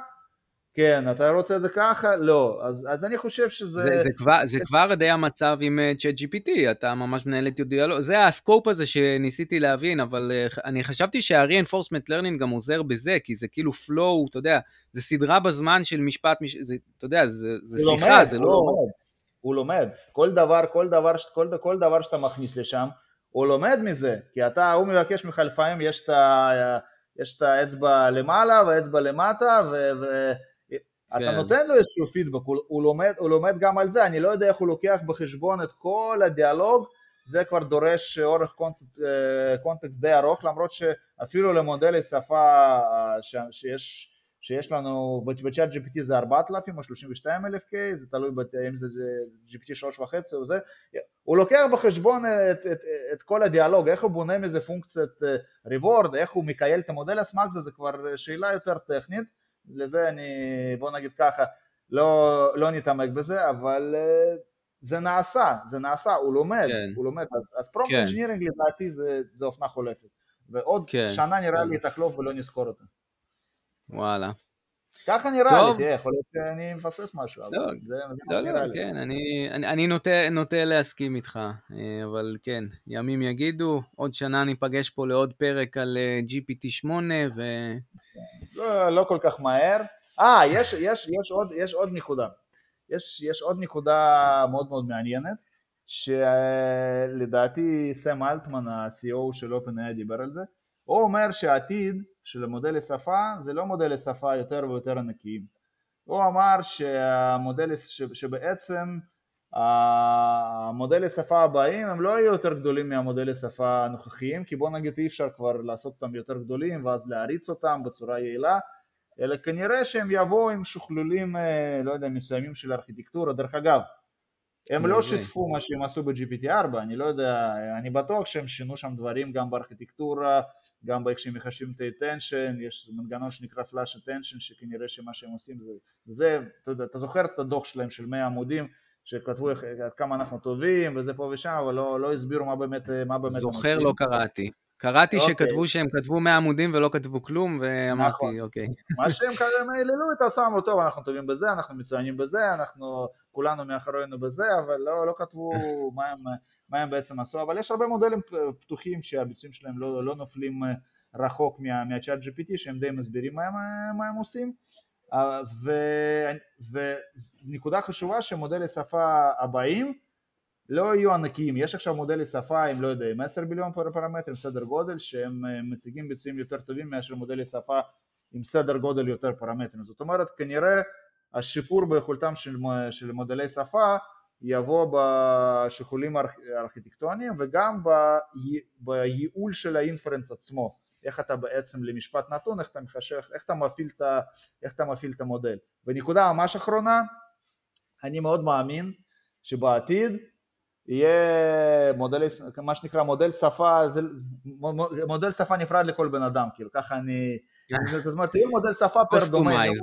כן, אתה רוצה את זה ככה? לא. אז, אז אני חושב שזה... זה, זה, כבר, זה כבר די המצב עם צ'אט uh, GPT, אתה ממש מנהל את דיאלוג, זה הסקופ הזה שניסיתי להבין, אבל uh, אני חשבתי שה-reinforcement learning גם עוזר בזה, כי זה כאילו flow, אתה יודע, זה סדרה בזמן של משפט, מש... זה, אתה יודע, זה, זה שיחה, לומד, זה לא... לומד. הוא לומד, כל דבר, כל דבר, כל, כל דבר שאתה מכניס לשם, הוא לומד מזה, כי אתה, הוא מבקש ממך לפעמים, יש את האצבע למעלה והאצבע למטה, ו... ו אתה כן. נותן לו איזשהו פידבק, הוא, הוא, לומד, הוא לומד גם על זה, אני לא יודע איך הוא לוקח בחשבון את כל הדיאלוג, זה כבר דורש אורך קונטקסט, אה, קונטקסט די ארוך, למרות שאפילו למודלי שפה אה, ש, שיש, שיש לנו, ב ChatGPT זה 4,000 או 32,000 K, זה תלוי אם זה GPT 3.5 או זה, הוא לוקח בחשבון את, את, את כל הדיאלוג, איך הוא בונה מזה פונקציית reward, אה, איך הוא מכייל את המודל הסמאק, זה כבר שאלה יותר טכנית לזה אני, בוא נגיד ככה, לא, לא נתעמק בזה, אבל uh, זה נעשה, זה נעשה, הוא לומד, כן. הוא לומד, אז, אז prompt כן. engineering לדעתי זה, זה אופנה חולפת, ועוד כן. שנה נראה כן. לי תחלוף ולא נזכור אותה. וואלה. ככה נראה טוב. לי, תראה, יכול להיות שאני מפספס משהו, לא, אבל זה, זה לא, מה לא, כן, אני, אני, אני נוטה, נוטה להסכים איתך, אה, אבל כן, ימים יגידו, עוד שנה ניפגש פה לעוד פרק על אה, GPT-8 ו... לא, לא כל כך מהר. אה, יש, יש, יש, עוד, יש עוד נקודה. יש, יש עוד נקודה מאוד מאוד מעניינת, שלדעתי סם אלטמן, ה-CEO של OpenAI דיבר על זה, הוא אומר שהעתיד של מודלי שפה זה לא מודלי שפה יותר ויותר ענקיים. הוא אמר שהמודל, שבעצם המודלי שפה הבאים הם לא יהיו יותר גדולים מהמודלי שפה הנוכחיים כי בוא נגיד אי אפשר כבר לעשות אותם יותר גדולים ואז להריץ אותם בצורה יעילה אלא כנראה שהם יבואו עם שוכלולים אה, לא יודע מסוימים של ארכיטקטורה דרך אגב הם לא שיתפו מה שהם עשו ב-GPT4, אני לא יודע, אני בטוח שהם שינו שם דברים גם בארכיטקטורה, גם באיך שהם מחשבים את ה-attention, יש מנגנון שנקרא flash attention שכנראה שמה שהם עושים זה, זה אתה, יודע, אתה זוכר את הדוח שלהם של 100 עמודים שכתבו עד כמה אנחנו טובים וזה פה ושם, אבל לא, לא הסבירו מה באמת, מה באמת זוכר לא קראתי. קראתי אוקיי. שכתבו שהם כתבו 100 עמודים ולא כתבו כלום, ואמרתי, נכון. אוקיי. מה שהם העללו את עצמם, טוב, אנחנו טובים בזה, אנחנו מצוינים בזה, אנחנו כולנו מאחורינו בזה, אבל לא, לא כתבו מה הם, מה הם בעצם עשו, אבל יש הרבה מודלים פתוחים שהביצועים שלהם לא, לא נופלים אה, רחוק מה, מהצ'אט GPT, שהם די מסבירים מה הם, מה הם עושים. אה, ו, ונקודה חשובה שמודלי שפה הבאים לא יהיו ענקיים, יש עכשיו מודלי שפה עם לא יודע, עם 10 ביליון פרמטרים, סדר גודל, שהם אה, מציגים ביצועים יותר טובים מאשר מודלי שפה עם סדר גודל יותר פרמטרים, זאת אומרת כנראה השיפור ביכולתם של, של מודלי שפה יבוא בשיקולים ארכיטקטוניים וגם בייעול של האינפרנס עצמו, איך אתה בעצם למשפט נתון, איך אתה מחשב, איך אתה מפעיל את, איך אתה מפעיל את המודל. ונקודה ממש אחרונה, אני מאוד מאמין שבעתיד יהיה מודל, מה שנקרא מודל שפה, זה, מודל שפה נפרד לכל בן אדם, כאילו ככה אני, זאת אומרת, יהיה מודל שפה per domain,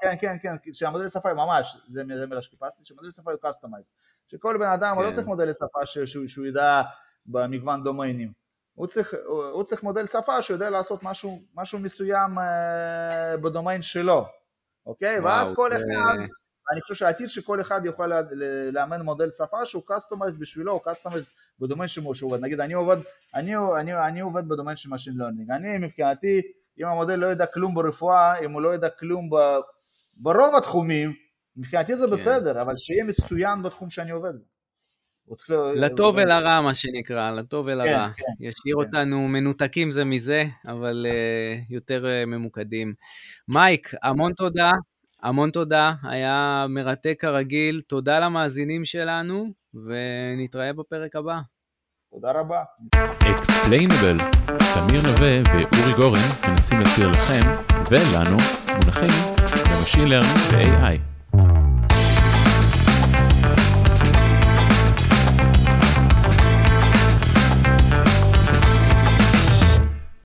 כן כן כן, שהמודל שפה ממש, זה מילה שחיפשתי, שמודל שפה הוא customized, שכל בן אדם, הוא לא כן. צריך מודל שפה שהוא ידע במגוון דומיינים, הוא צריך, הוא צריך מודל שפה שיודע לעשות משהו, משהו מסוים אה, בדומיין שלו, אוקיי? ואז כל אחד אני חושב שהעתיד שכל אחד יוכל לאמן מודל שפה שהוא customized בשבילו, הוא customized ב domain שהוא עובד. נגיד אני עובד, אני, אני, אני עובד בדומיין של Machine Learning, אני מבחינתי אם המודל לא יודע כלום ברפואה, אם הוא לא יודע כלום ב, ברוב התחומים, מבחינתי זה כן. בסדר, אבל שיהיה מצוין בתחום שאני עובד בו. לטוב ולרע, מה שנקרא, לטוב ולרע. כן, כן, ישאיר כן. אותנו מנותקים זה מזה, אבל uh, יותר uh, ממוקדים. מייק, המון תודה, המון תודה, היה מרתק כרגיל. תודה למאזינים שלנו, ונתראה בפרק הבא. תודה רבה. Explainable, תמיר נווה ואורי גורן מנסים להסביר לכם ולנו מונחים ב machine learning ו-AI.